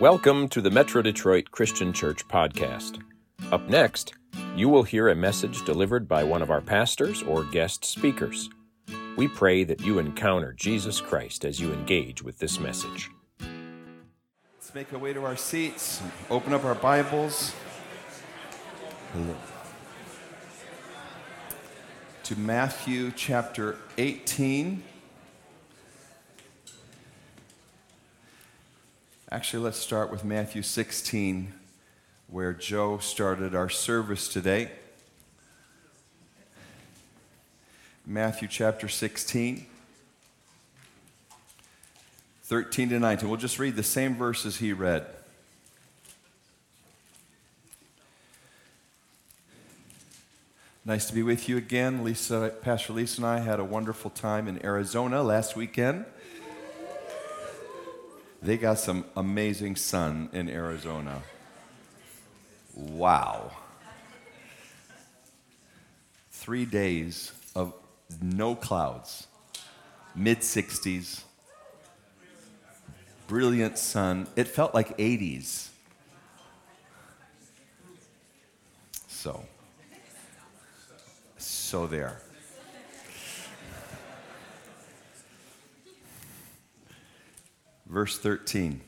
Welcome to the Metro Detroit Christian Church podcast. Up next, you will hear a message delivered by one of our pastors or guest speakers. We pray that you encounter Jesus Christ as you engage with this message. Let's make our way to our seats, open up our Bibles. To Matthew chapter 18. Actually, let's start with Matthew 16, where Joe started our service today. Matthew chapter 16, 13 to 19. We'll just read the same verses he read. Nice to be with you again. Lisa, Pastor Lisa and I had a wonderful time in Arizona last weekend. They got some amazing sun in Arizona. Wow. Three days of no clouds, mid 60s, brilliant sun. It felt like 80s. So, so there. Verse 13.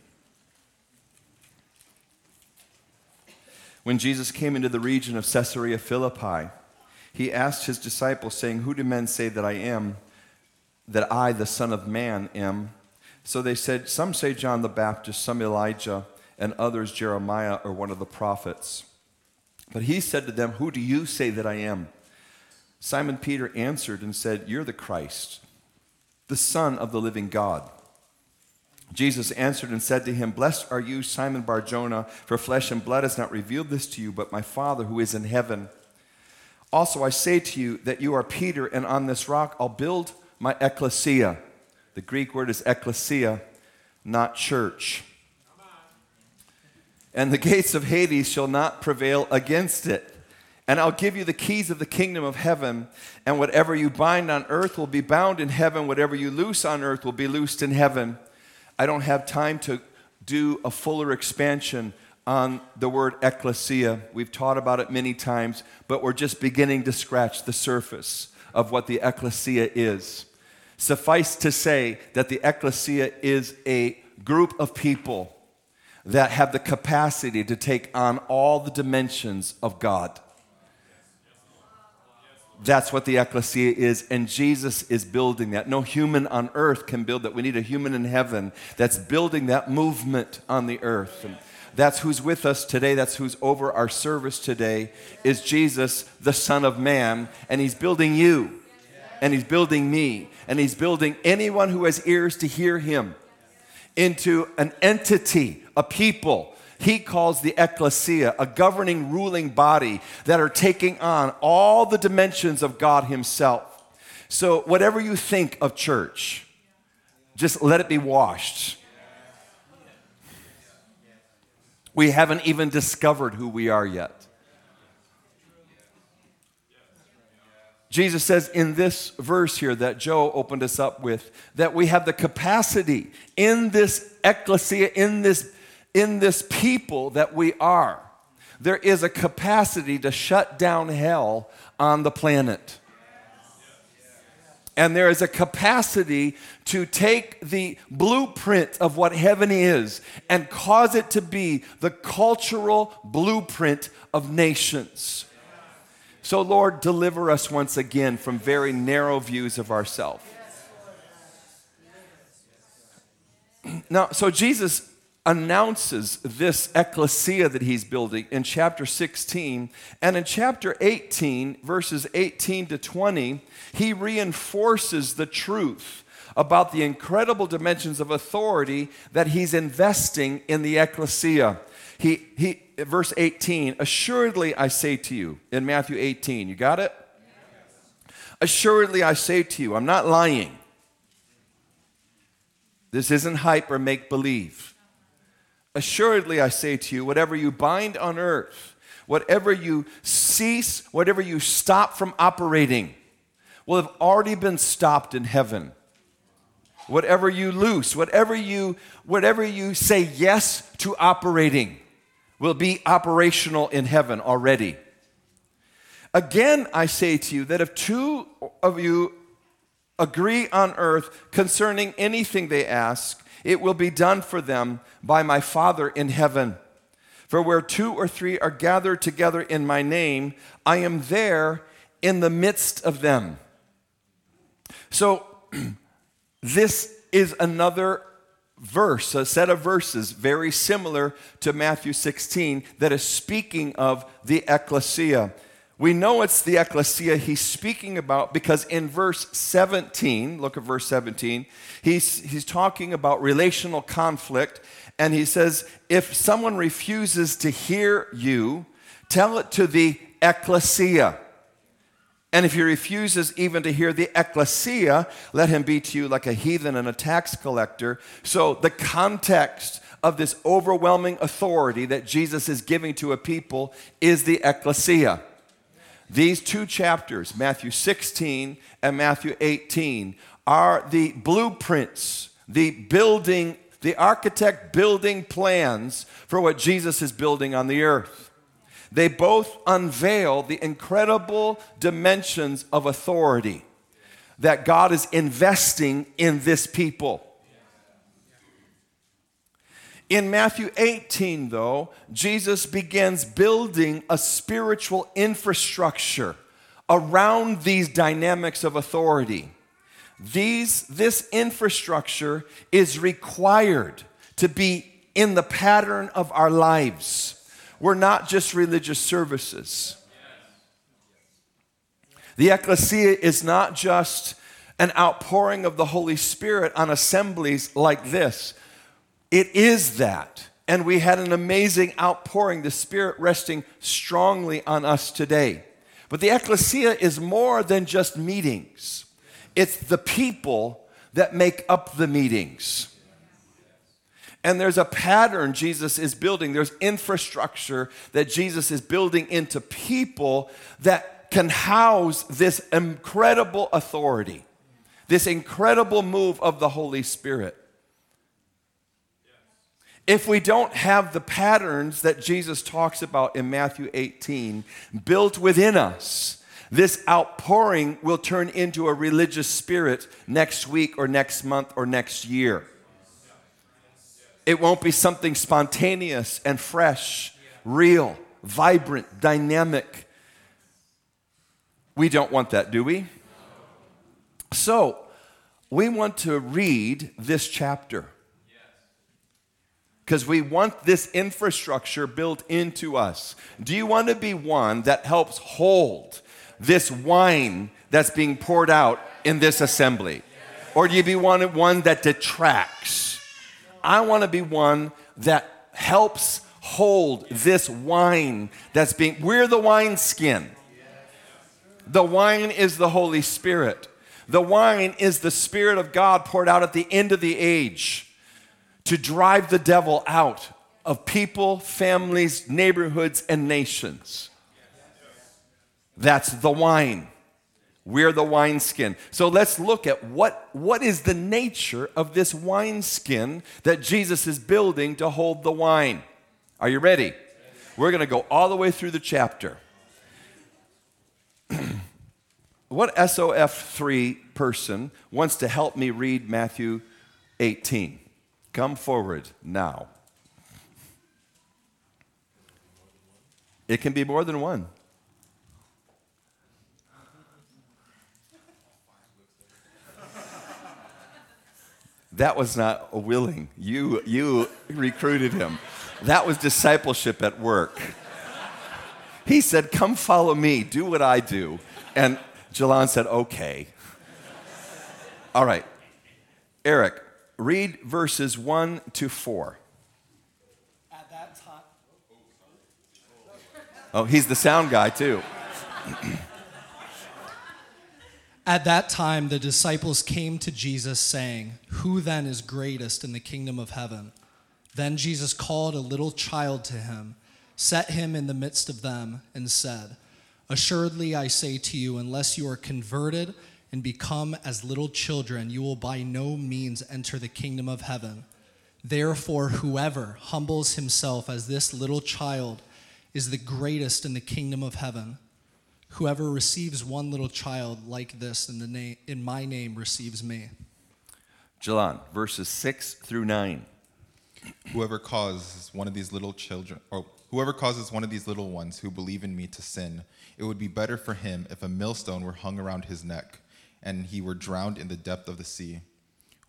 When Jesus came into the region of Caesarea Philippi, he asked his disciples, saying, Who do men say that I am, that I, the Son of Man, am? So they said, Some say John the Baptist, some Elijah, and others Jeremiah or one of the prophets. But he said to them, Who do you say that I am? Simon Peter answered and said, You're the Christ, the Son of the living God. Jesus answered and said to him, Blessed are you, Simon Barjona, for flesh and blood has not revealed this to you, but my Father who is in heaven. Also, I say to you that you are Peter, and on this rock I'll build my ecclesia. The Greek word is ecclesia, not church. And the gates of Hades shall not prevail against it. And I'll give you the keys of the kingdom of heaven, and whatever you bind on earth will be bound in heaven, whatever you loose on earth will be loosed in heaven. I don't have time to do a fuller expansion on the word ecclesia. We've taught about it many times, but we're just beginning to scratch the surface of what the ecclesia is. Suffice to say that the ecclesia is a group of people that have the capacity to take on all the dimensions of God. That's what the ecclesia is, and Jesus is building that. No human on earth can build that. We need a human in heaven that's building that movement on the earth. And that's who's with us today. That's who's over our service today is Jesus, the Son of Man, and he's building you, and he's building me, and he's building anyone who has ears to hear him into an entity, a people he calls the ecclesia, a governing, ruling body that are taking on all the dimensions of God Himself. So, whatever you think of church, just let it be washed. We haven't even discovered who we are yet. Jesus says in this verse here that Joe opened us up with that we have the capacity in this ecclesia, in this in this people that we are, there is a capacity to shut down hell on the planet. And there is a capacity to take the blueprint of what heaven is and cause it to be the cultural blueprint of nations. So, Lord, deliver us once again from very narrow views of ourselves. Now, so Jesus announces this ecclesia that he's building in chapter 16. And in chapter 18, verses 18 to 20, he reinforces the truth about the incredible dimensions of authority that he's investing in the ecclesia. He, he, verse 18, assuredly I say to you, in Matthew 18, you got it? Assuredly I say to you, I'm not lying. This isn't hype or make believe. Assuredly, I say to you, whatever you bind on earth, whatever you cease, whatever you stop from operating, will have already been stopped in heaven. whatever you loose, whatever you, whatever you say yes to operating will be operational in heaven already. Again, I say to you that if two of you agree on earth concerning anything they ask, it will be done for them by my Father in heaven. For where two or three are gathered together in my name, I am there in the midst of them. So, this is another verse, a set of verses very similar to Matthew 16 that is speaking of the ecclesia. We know it's the ecclesia he's speaking about because in verse 17, look at verse 17, he's, he's talking about relational conflict, and he says, If someone refuses to hear you, tell it to the ecclesia. And if he refuses even to hear the ecclesia, let him be to you like a heathen and a tax collector. So, the context of this overwhelming authority that Jesus is giving to a people is the ecclesia. These two chapters, Matthew 16 and Matthew 18, are the blueprints, the building, the architect building plans for what Jesus is building on the earth. They both unveil the incredible dimensions of authority that God is investing in this people. In Matthew 18, though, Jesus begins building a spiritual infrastructure around these dynamics of authority. These, this infrastructure is required to be in the pattern of our lives. We're not just religious services. The ecclesia is not just an outpouring of the Holy Spirit on assemblies like this. It is that. And we had an amazing outpouring, the Spirit resting strongly on us today. But the ecclesia is more than just meetings, it's the people that make up the meetings. And there's a pattern Jesus is building. There's infrastructure that Jesus is building into people that can house this incredible authority, this incredible move of the Holy Spirit. If we don't have the patterns that Jesus talks about in Matthew 18 built within us, this outpouring will turn into a religious spirit next week or next month or next year. It won't be something spontaneous and fresh, real, vibrant, dynamic. We don't want that, do we? So, we want to read this chapter because we want this infrastructure built into us. Do you want to be one that helps hold this wine that's being poured out in this assembly? Or do you be one, one that detracts? I want to be one that helps hold this wine that's being, we're the wineskin. The wine is the Holy Spirit. The wine is the Spirit of God poured out at the end of the age to drive the devil out of people, families, neighborhoods, and nations. That's the wine. We're the wineskin. So let's look at what, what is the nature of this wineskin that Jesus is building to hold the wine. Are you ready? We're going to go all the way through the chapter. what SOF3 person wants to help me read Matthew 18? Come forward now. It can be more than one. That was not a willing. You, you recruited him. That was discipleship at work. He said, Come follow me, do what I do. And Jalon said, Okay. All right. Eric, read verses 1 to 4. At that time. Oh, he's the sound guy, too. At that time, the disciples came to Jesus, saying, Who then is greatest in the kingdom of heaven? Then Jesus called a little child to him, set him in the midst of them, and said, Assuredly, I say to you, unless you are converted and become as little children, you will by no means enter the kingdom of heaven. Therefore, whoever humbles himself as this little child is the greatest in the kingdom of heaven. Whoever receives one little child like this in, the name, in my name receives me. Jalan, verses 6 through 9. Whoever causes one of these little children, or whoever causes one of these little ones who believe in me to sin, it would be better for him if a millstone were hung around his neck and he were drowned in the depth of the sea.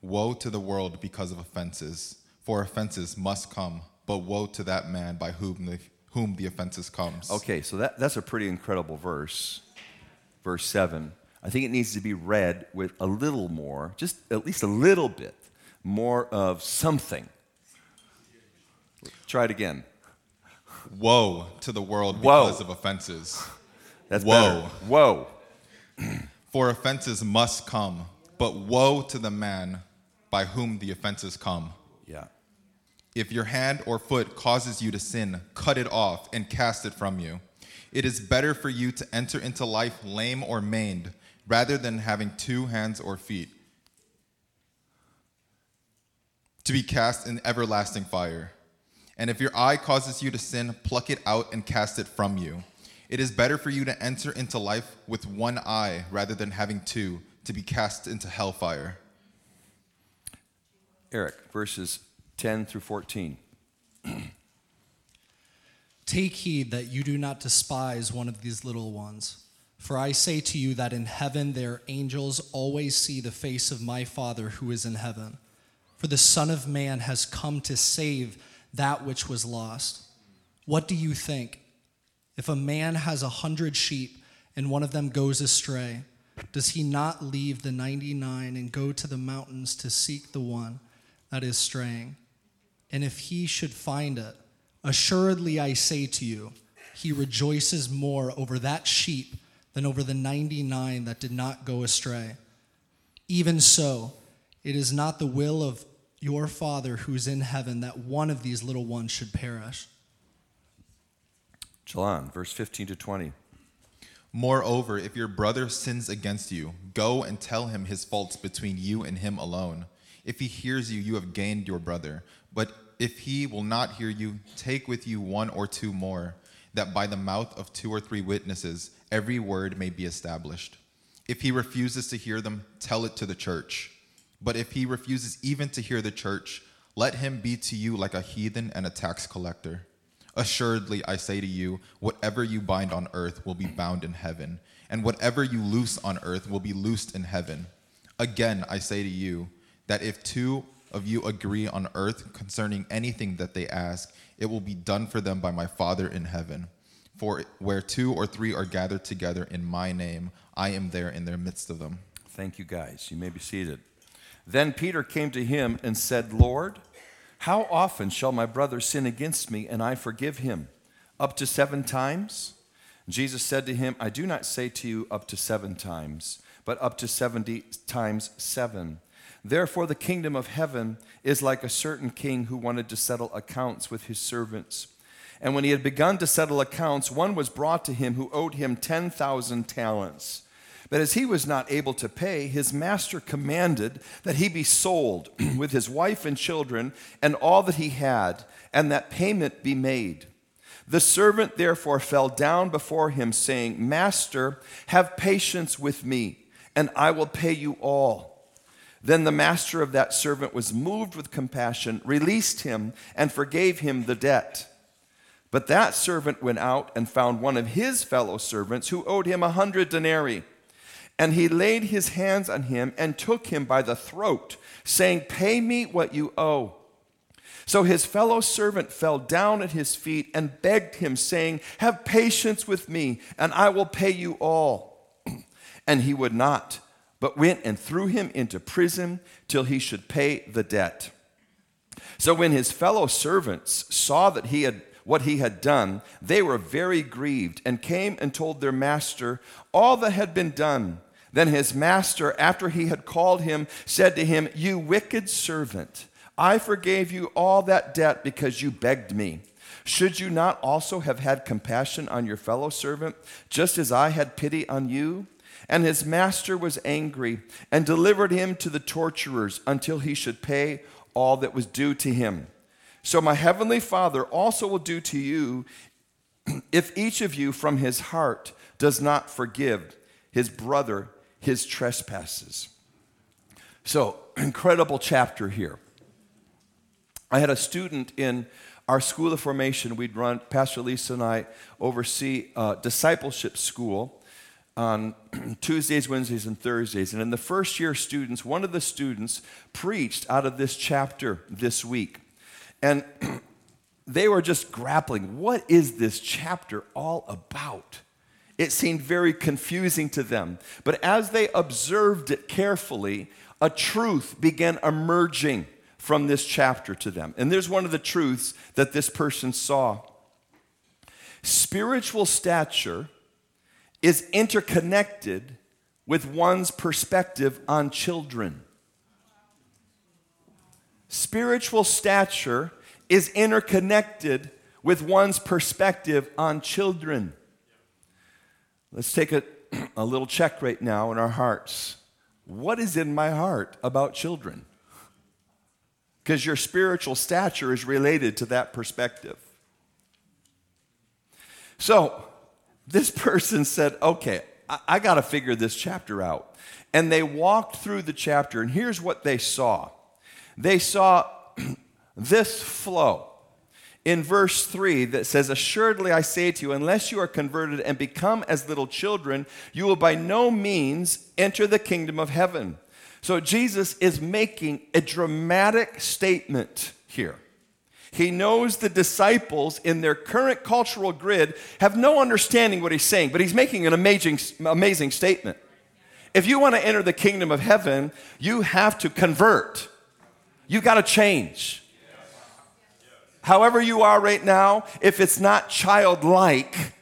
Woe to the world because of offenses, for offenses must come, but woe to that man by whom the, whom the offenses comes. Okay, so that, that's a pretty incredible verse, verse 7. I think it needs to be read with a little more, just at least a little bit more of something. Try it again. Woe to the world Woe. because of offenses. That's Whoa. better. Whoa. For offenses must come, but woe to the man by whom the offenses come. Yeah. If your hand or foot causes you to sin, cut it off and cast it from you. It is better for you to enter into life lame or maimed rather than having two hands or feet to be cast in everlasting fire. And if your eye causes you to sin, pluck it out and cast it from you. It is better for you to enter into life with one eye rather than having two to be cast into hellfire. Eric, verses 10 through 14. Take heed that you do not despise one of these little ones. For I say to you that in heaven their angels always see the face of my Father who is in heaven. For the Son of Man has come to save that which was lost. What do you think? If a man has a hundred sheep and one of them goes astray, does he not leave the 99 and go to the mountains to seek the one that is straying? And if he should find it, assuredly I say to you, he rejoices more over that sheep than over the 99 that did not go astray. Even so, it is not the will of your Father who's in heaven that one of these little ones should perish. Jalan, verse 15 to 20. Moreover, if your brother sins against you, go and tell him his faults between you and him alone. If he hears you, you have gained your brother. But if he will not hear you, take with you one or two more, that by the mouth of two or three witnesses every word may be established. If he refuses to hear them, tell it to the church. But if he refuses even to hear the church, let him be to you like a heathen and a tax collector. Assuredly, I say to you, whatever you bind on earth will be bound in heaven, and whatever you loose on earth will be loosed in heaven. Again, I say to you that if two of you agree on earth concerning anything that they ask, it will be done for them by my Father in heaven. For where two or three are gathered together in my name, I am there in their midst of them. Thank you, guys. You may be seated. Then Peter came to him and said, Lord, how often shall my brother sin against me and I forgive him? Up to seven times? Jesus said to him, I do not say to you up to seven times, but up to seventy times seven. Therefore, the kingdom of heaven is like a certain king who wanted to settle accounts with his servants. And when he had begun to settle accounts, one was brought to him who owed him 10,000 talents. But as he was not able to pay, his master commanded that he be sold with his wife and children and all that he had, and that payment be made. The servant therefore fell down before him, saying, Master, have patience with me, and I will pay you all. Then the master of that servant was moved with compassion, released him, and forgave him the debt. But that servant went out and found one of his fellow servants who owed him a hundred denarii. And he laid his hands on him and took him by the throat, saying, Pay me what you owe. So his fellow servant fell down at his feet and begged him, saying, Have patience with me, and I will pay you all. and he would not, but went and threw him into prison till he should pay the debt. So when his fellow servants saw that he had what he had done, they were very grieved and came and told their master all that had been done. Then his master, after he had called him, said to him, You wicked servant, I forgave you all that debt because you begged me. Should you not also have had compassion on your fellow servant, just as I had pity on you? And his master was angry and delivered him to the torturers until he should pay all that was due to him. So my heavenly Father also will do to you if each of you from his heart does not forgive his brother his trespasses. So, incredible chapter here. I had a student in our school of formation. We'd run, Pastor Lisa and I oversee a discipleship school on Tuesdays, Wednesdays, and Thursdays. And in the first year students, one of the students preached out of this chapter this week. And they were just grappling what is this chapter all about? It seemed very confusing to them. But as they observed it carefully, a truth began emerging from this chapter to them. And there's one of the truths that this person saw spiritual stature is interconnected with one's perspective on children. Spiritual stature is interconnected with one's perspective on children. Let's take a, a little check right now in our hearts. What is in my heart about children? Because your spiritual stature is related to that perspective. So, this person said, Okay, I, I got to figure this chapter out. And they walked through the chapter, and here's what they saw they saw this flow in verse 3 that says, Assuredly I say to you, unless you are converted and become as little children, you will by no means enter the kingdom of heaven. So Jesus is making a dramatic statement here. He knows the disciples in their current cultural grid have no understanding what he's saying, but he's making an amazing, amazing statement. If you want to enter the kingdom of heaven, you have to convert. You got to change however you are right now, if it's not childlike,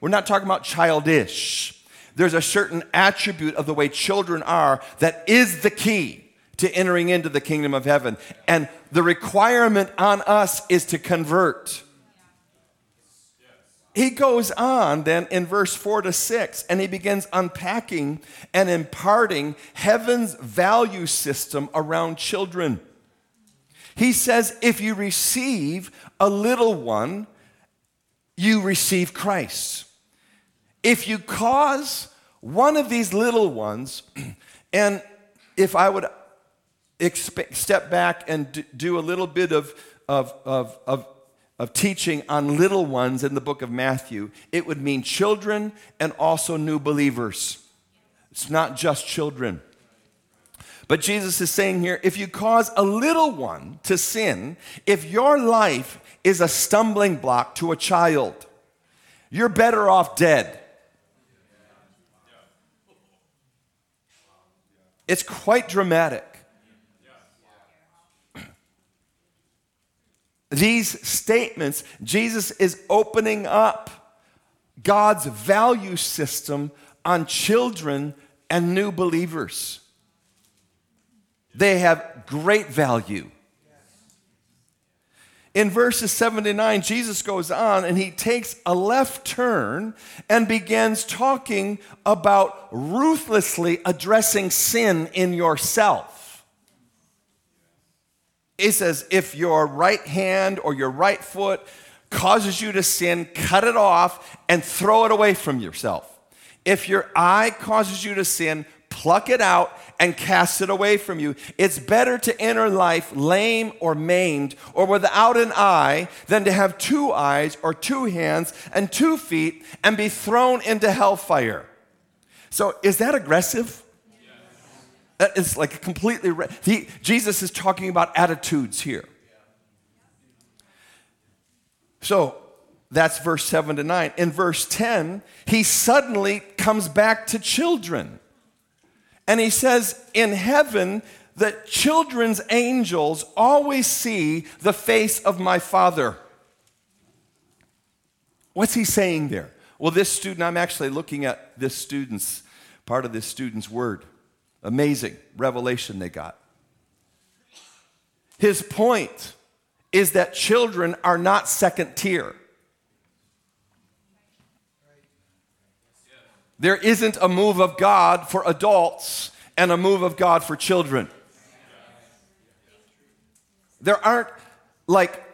we're not talking about childish. There's a certain attribute of the way children are that is the key to entering into the kingdom of heaven. And the requirement on us is to convert. He goes on then in verse 4 to 6, and he begins unpacking and imparting heaven's value system around children. He says, if you receive a little one, you receive Christ. If you cause one of these little ones, and if I would expe- step back and do a little bit of, of, of, of, of teaching on little ones in the book of Matthew, it would mean children and also new believers. It's not just children. But Jesus is saying here if you cause a little one to sin, if your life is a stumbling block to a child, you're better off dead. It's quite dramatic. These statements, Jesus is opening up God's value system on children and new believers. They have great value. In verses 7 to 9, Jesus goes on and he takes a left turn and begins talking about ruthlessly addressing sin in yourself. He says, if your right hand or your right foot causes you to sin, cut it off and throw it away from yourself. If your eye causes you to sin, pluck it out and cast it away from you. It's better to enter life lame or maimed or without an eye than to have two eyes or two hands and two feet and be thrown into hellfire. So, is that aggressive? That is like completely. Re- Jesus is talking about attitudes here. So, that's verse 7 to 9. In verse 10, he suddenly comes back to children. And he says, in heaven, that children's angels always see the face of my Father. What's he saying there? Well, this student, I'm actually looking at this student's, part of this student's word. Amazing revelation they got. His point is that children are not second tier. There isn't a move of God for adults and a move of God for children. There aren't like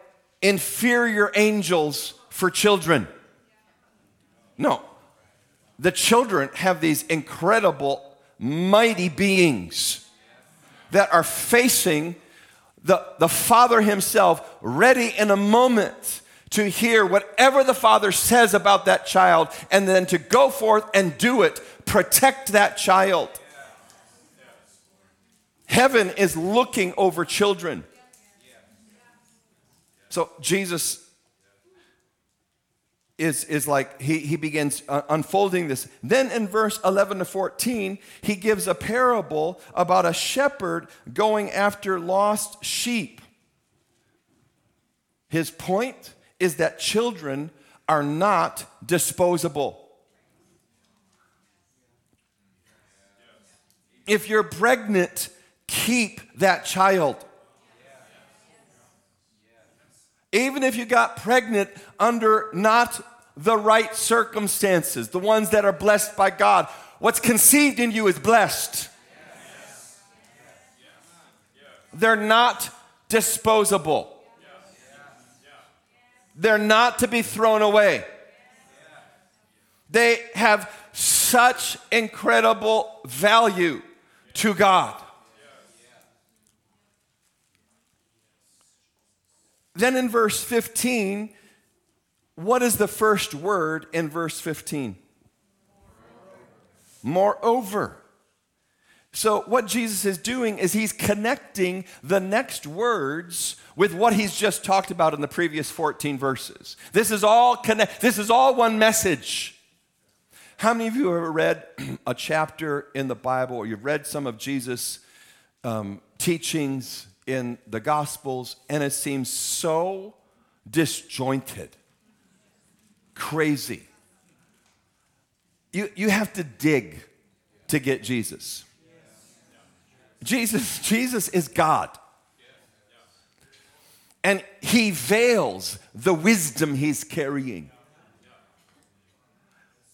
inferior angels for children. No. The children have these incredible, mighty beings that are facing the, the Father Himself, ready in a moment to hear whatever the Father says about that child and then to go forth and do it, protect that child. Heaven is looking over children. So Jesus is, is like, he, he begins uh, unfolding this. Then in verse 11 to 14, he gives a parable about a shepherd going after lost sheep. His point is that children are not disposable. If you're pregnant, keep that child. Even if you got pregnant under not the right circumstances, the ones that are blessed by God, what's conceived in you is blessed. They're not disposable. They're not to be thrown away. They have such incredible value to God. Then in verse 15, what is the first word in verse 15? Moreover. So, what Jesus is doing is he's connecting the next words with what he's just talked about in the previous 14 verses. This is all connect, this is all one message. How many of you have ever read a chapter in the Bible or you've read some of Jesus' um, teachings in the Gospels and it seems so disjointed, crazy. You, you have to dig to get Jesus. Jesus, Jesus is God. And he veils the wisdom he's carrying.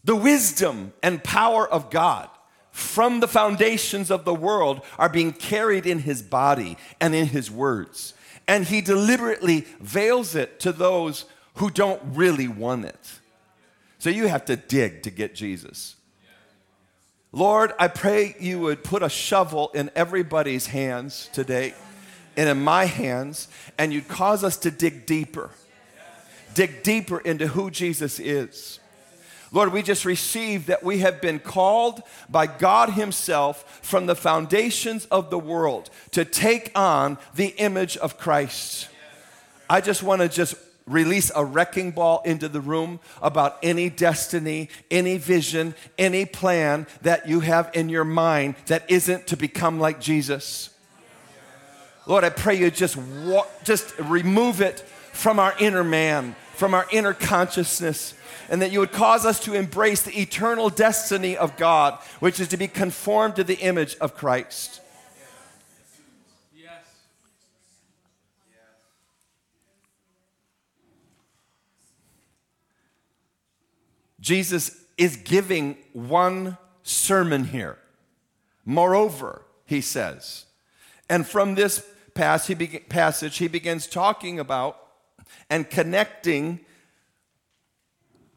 The wisdom and power of God from the foundations of the world are being carried in his body and in his words. And he deliberately veils it to those who don't really want it. So you have to dig to get Jesus. Lord, I pray you would put a shovel in everybody's hands today and in my hands, and you'd cause us to dig deeper. Dig deeper into who Jesus is. Lord, we just received that we have been called by God Himself from the foundations of the world to take on the image of Christ. I just want to just release a wrecking ball into the room about any destiny, any vision, any plan that you have in your mind that isn't to become like Jesus. Lord, I pray you just just remove it from our inner man, from our inner consciousness and that you would cause us to embrace the eternal destiny of God, which is to be conformed to the image of Christ. Jesus is giving one sermon here. Moreover, he says, and from this passage, he begins talking about and connecting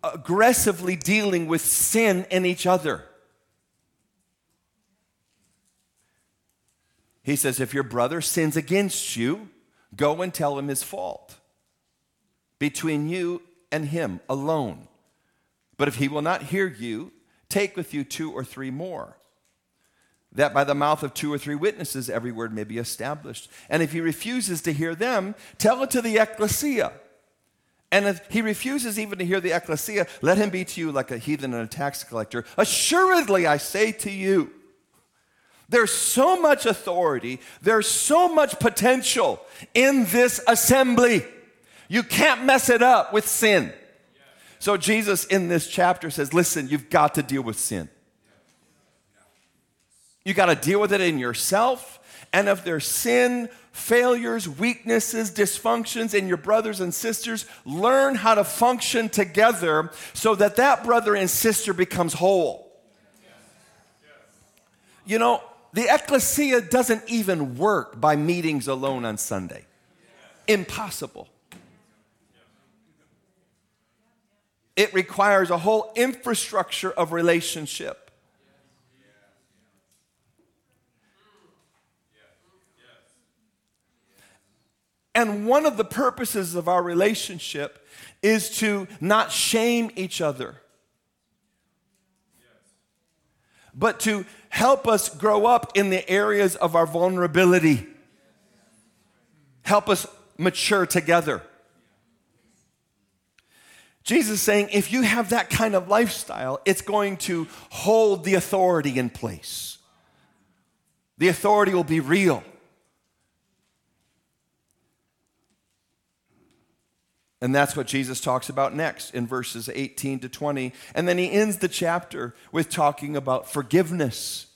aggressively dealing with sin in each other. He says, if your brother sins against you, go and tell him his fault between you and him alone. But if he will not hear you, take with you two or three more, that by the mouth of two or three witnesses every word may be established. And if he refuses to hear them, tell it to the ecclesia. And if he refuses even to hear the ecclesia, let him be to you like a heathen and a tax collector. Assuredly, I say to you, there's so much authority, there's so much potential in this assembly. You can't mess it up with sin. So, Jesus in this chapter says, Listen, you've got to deal with sin. You got to deal with it in yourself. And if there's sin failures, weaknesses, dysfunctions in your brothers and sisters, learn how to function together so that that brother and sister becomes whole. You know, the ecclesia doesn't even work by meetings alone on Sunday. Impossible. It requires a whole infrastructure of relationship. And one of the purposes of our relationship is to not shame each other, but to help us grow up in the areas of our vulnerability, help us mature together. Jesus is saying if you have that kind of lifestyle, it's going to hold the authority in place. The authority will be real. And that's what Jesus talks about next in verses 18 to 20. And then he ends the chapter with talking about forgiveness.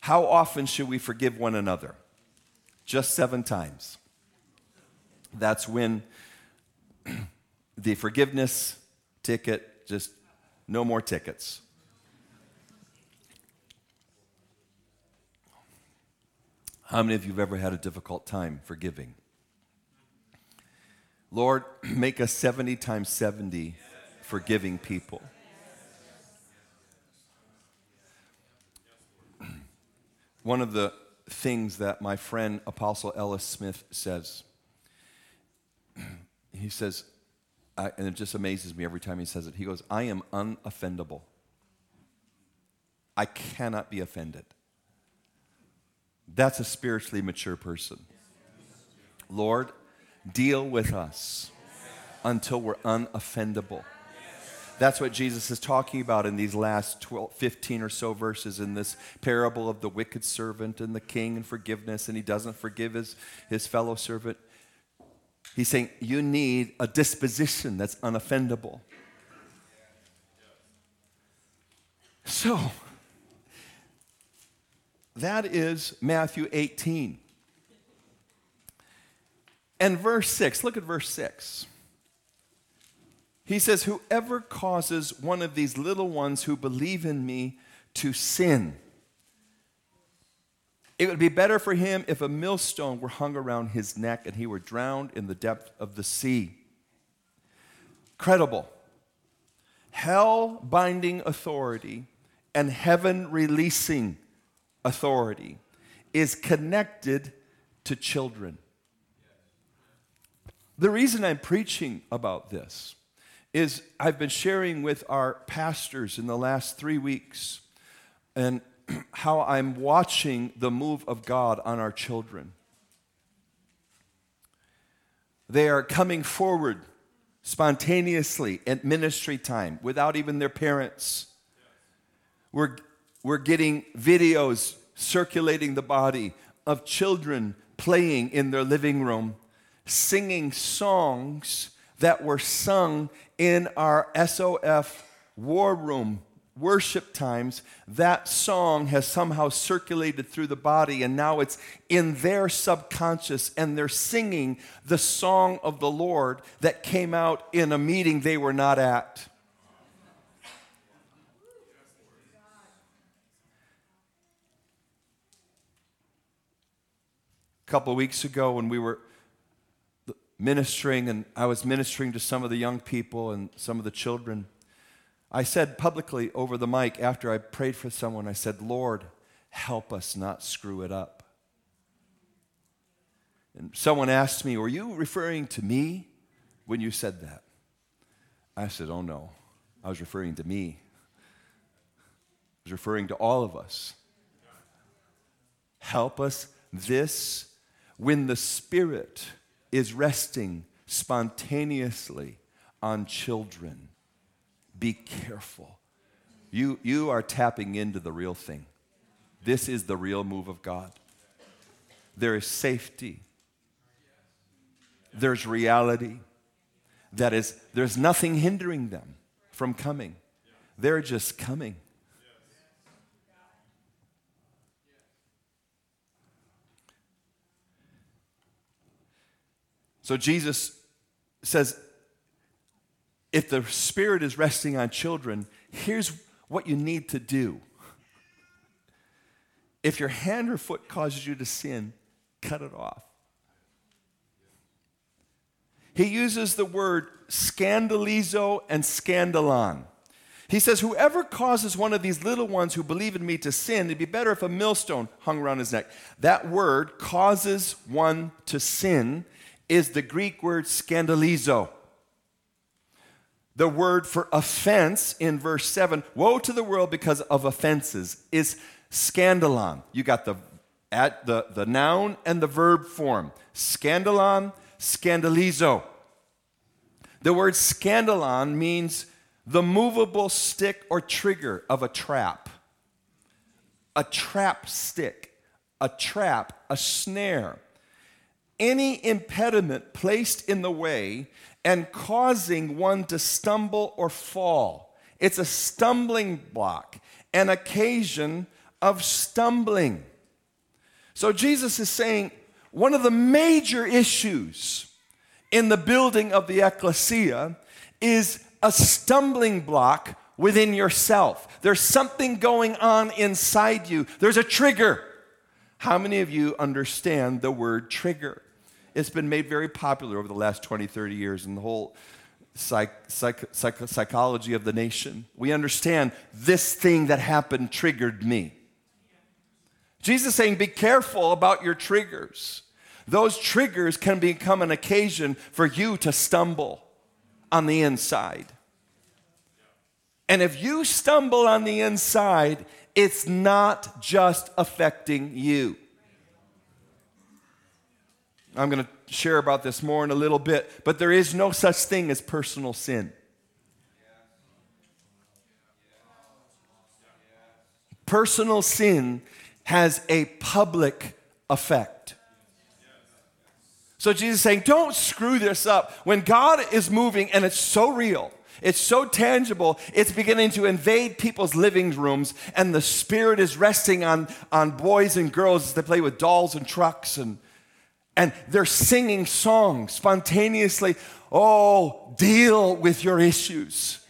How often should we forgive one another? Just seven times. That's when the forgiveness ticket, just no more tickets. How many of you have ever had a difficult time forgiving? Lord, make us 70 times 70 forgiving people. One of the things that my friend Apostle Ellis Smith says, he says, I, and it just amazes me every time he says it. He goes, I am unoffendable. I cannot be offended. That's a spiritually mature person. Lord, deal with us until we're unoffendable. That's what Jesus is talking about in these last 12, 15 or so verses in this parable of the wicked servant and the king and forgiveness, and he doesn't forgive his, his fellow servant. He's saying you need a disposition that's unoffendable. So, that is Matthew 18. And verse 6, look at verse 6. He says, Whoever causes one of these little ones who believe in me to sin, it would be better for him if a millstone were hung around his neck and he were drowned in the depth of the sea. Credible. Hell binding authority and heaven releasing authority is connected to children. The reason I'm preaching about this is I've been sharing with our pastors in the last three weeks and how I'm watching the move of God on our children. They are coming forward spontaneously at ministry time without even their parents. We're, we're getting videos circulating the body of children playing in their living room, singing songs that were sung in our SOF war room worship times, that song has somehow circulated through the body, and now it's in their subconscious, and they're singing the song of the Lord that came out in a meeting they were not at. A couple of weeks ago, when we were ministering, and I was ministering to some of the young people and some of the children. I said publicly over the mic after I prayed for someone, I said, Lord, help us not screw it up. And someone asked me, Were you referring to me when you said that? I said, Oh no, I was referring to me. I was referring to all of us. Help us this when the Spirit is resting spontaneously on children. Be careful. You, you are tapping into the real thing. This is the real move of God. There is safety. There's reality. That is, there's nothing hindering them from coming. They're just coming. So Jesus says, if the Spirit is resting on children, here's what you need to do. If your hand or foot causes you to sin, cut it off. He uses the word scandalizo and scandalon. He says, Whoever causes one of these little ones who believe in me to sin, it'd be better if a millstone hung around his neck. That word, causes one to sin, is the Greek word scandalizo. The word for offense in verse 7, woe to the world because of offenses, is scandalon. You got the, at the, the noun and the verb form. Scandalon, scandalizo. The word scandalon means the movable stick or trigger of a trap. A trap stick, a trap, a snare. Any impediment placed in the way and causing one to stumble or fall. It's a stumbling block, an occasion of stumbling. So Jesus is saying one of the major issues in the building of the ecclesia is a stumbling block within yourself. There's something going on inside you, there's a trigger. How many of you understand the word trigger? It's been made very popular over the last 20, 30 years in the whole psych, psych, psych, psychology of the nation. We understand this thing that happened triggered me. Jesus is saying, be careful about your triggers. Those triggers can become an occasion for you to stumble on the inside. And if you stumble on the inside, it's not just affecting you. I'm going to share about this more in a little bit, but there is no such thing as personal sin. Personal sin has a public effect. So Jesus is saying, don't screw this up. When God is moving and it's so real, it's so tangible, it's beginning to invade people's living rooms, and the Spirit is resting on, on boys and girls as they play with dolls and trucks, and, and they're singing songs spontaneously. Oh, deal with your issues.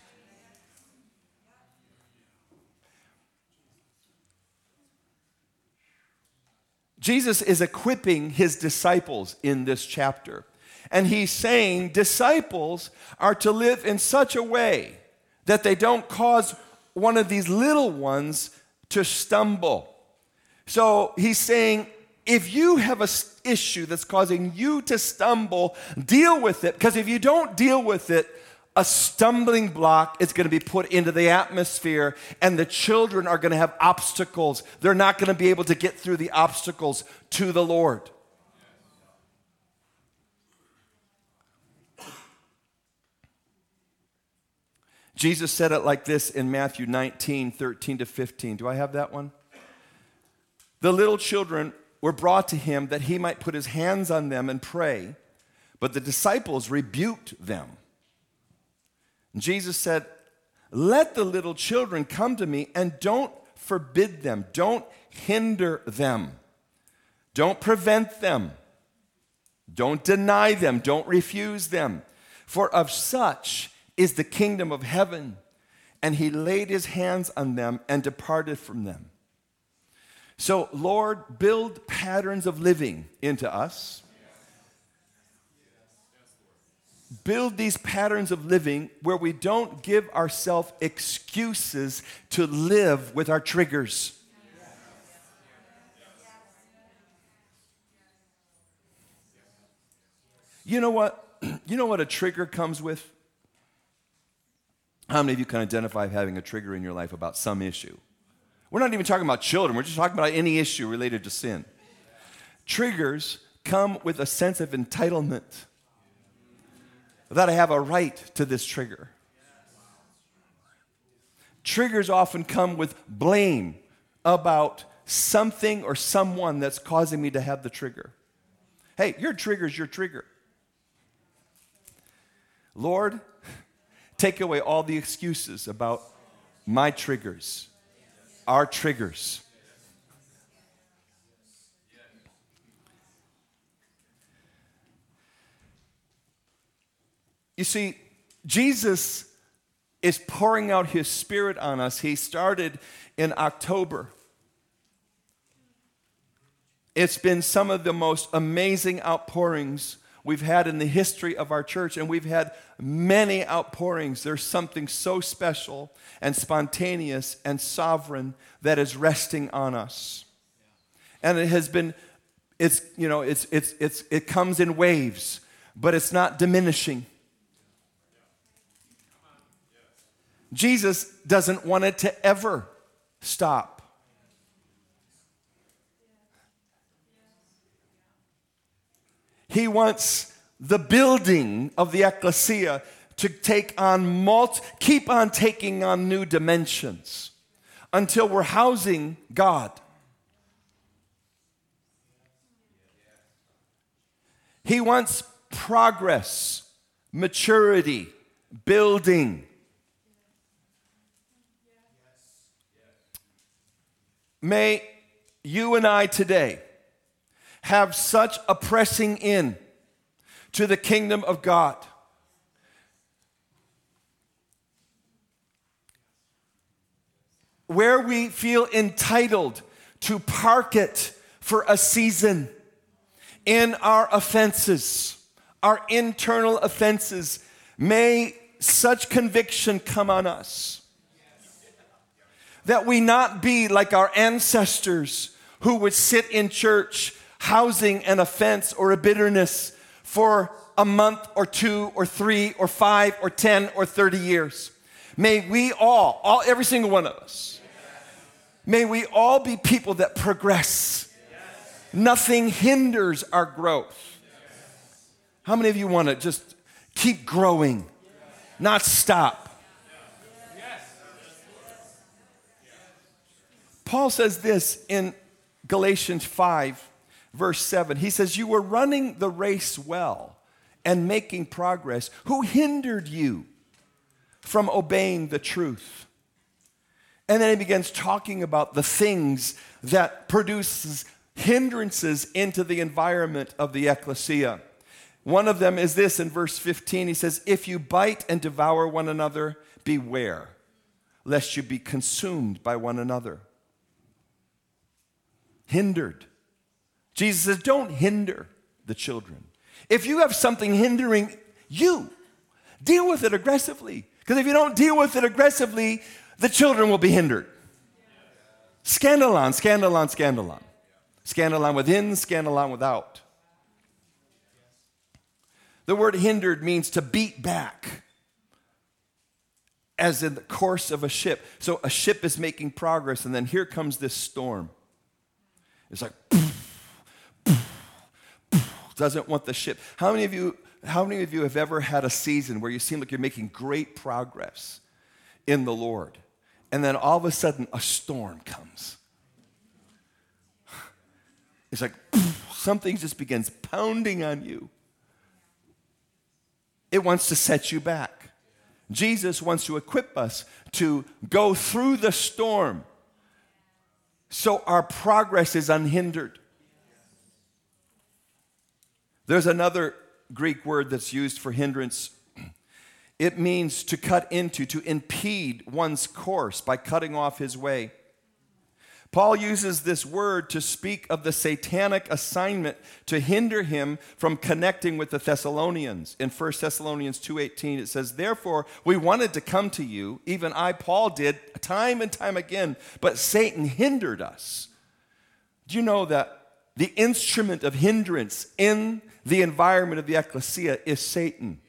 Jesus is equipping his disciples in this chapter. And he's saying disciples are to live in such a way that they don't cause one of these little ones to stumble. So he's saying if you have an issue that's causing you to stumble, deal with it. Because if you don't deal with it, a stumbling block is going to be put into the atmosphere, and the children are going to have obstacles. They're not going to be able to get through the obstacles to the Lord. Jesus said it like this in Matthew 19, 13 to 15. Do I have that one? The little children were brought to him that he might put his hands on them and pray, but the disciples rebuked them. Jesus said, Let the little children come to me and don't forbid them, don't hinder them, don't prevent them, don't deny them, don't refuse them. For of such is the kingdom of heaven. And he laid his hands on them and departed from them. So, Lord, build patterns of living into us build these patterns of living where we don't give ourselves excuses to live with our triggers. You know what? You know what a trigger comes with? How many of you can identify having a trigger in your life about some issue? We're not even talking about children, we're just talking about any issue related to sin. Triggers come with a sense of entitlement that I have a right to this trigger. Triggers often come with blame about something or someone that's causing me to have the trigger. Hey, your trigger is your trigger. Lord, take away all the excuses about my triggers, our triggers. You see, Jesus is pouring out his spirit on us. He started in October. It's been some of the most amazing outpourings we've had in the history of our church, and we've had many outpourings. There's something so special and spontaneous and sovereign that is resting on us. And it has been, it's, you know, it's, it's, it's, it comes in waves, but it's not diminishing. Jesus doesn't want it to ever stop. He wants the building of the ecclesia to take on multi, keep on taking on new dimensions until we're housing God. He wants progress, maturity, building. May you and I today have such a pressing in to the kingdom of God. Where we feel entitled to park it for a season in our offenses, our internal offenses, may such conviction come on us that we not be like our ancestors who would sit in church housing an offense or a bitterness for a month or two or three or five or 10 or 30 years. May we all, all every single one of us, may we all be people that progress. Nothing hinders our growth. How many of you want to just keep growing, not stop? Paul says this in Galatians 5 verse 7. He says, You were running the race well and making progress. Who hindered you from obeying the truth? And then he begins talking about the things that produces hindrances into the environment of the ecclesia. One of them is this in verse 15. He says, If you bite and devour one another, beware, lest you be consumed by one another. Hindered. Jesus says, don't hinder the children. If you have something hindering you, deal with it aggressively. Because if you don't deal with it aggressively, the children will be hindered. Scandalon, scandalon, scandalon. Scandalon within, scandalon without. The word hindered means to beat back, as in the course of a ship. So a ship is making progress, and then here comes this storm. It's like, doesn't want the ship. How many of you, how many of you have ever had a season where you seem like you're making great progress in the Lord? And then all of a sudden a storm comes. It's like something just begins pounding on you. It wants to set you back. Jesus wants to equip us to go through the storm so our progress is unhindered. There's another Greek word that's used for hindrance. It means to cut into, to impede one's course by cutting off his way. Paul uses this word to speak of the satanic assignment to hinder him from connecting with the Thessalonians. In 1 Thessalonians 2:18 it says, "Therefore we wanted to come to you, even I Paul did time and time again, but Satan hindered us." Do you know that the instrument of hindrance in the environment of the ecclesia is Satan.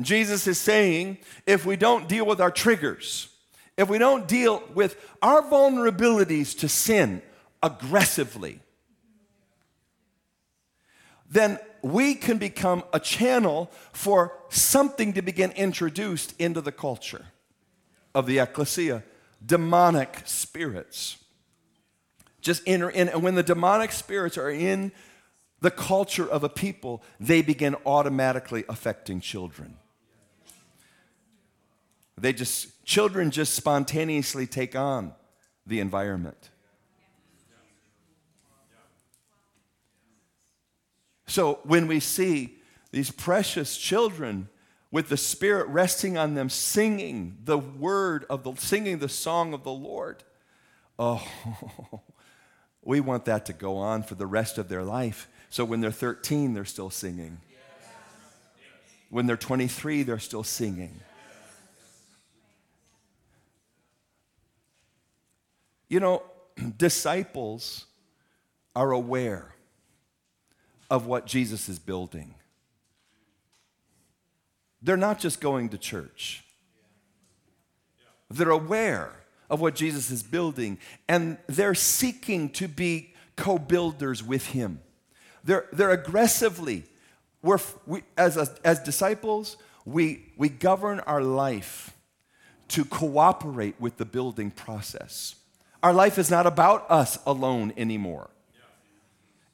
Jesus is saying if we don't deal with our triggers, if we don't deal with our vulnerabilities to sin aggressively, then we can become a channel for something to begin introduced into the culture of the ecclesia demonic spirits just enter in. And when the demonic spirits are in the culture of a people, they begin automatically affecting children. They just, children just spontaneously take on the environment. So when we see these precious children with the Spirit resting on them, singing the word of the, singing the song of the Lord. Oh, we want that to go on for the rest of their life. So when they're 13, they're still singing. When they're 23, they're still singing. You know, disciples are aware of what Jesus is building. They're not just going to church, they're aware of what Jesus is building, and they're seeking to be co builders with Him. They're, they're aggressively, we're, we, as, a, as disciples, we, we govern our life to cooperate with the building process. Our life is not about us alone anymore.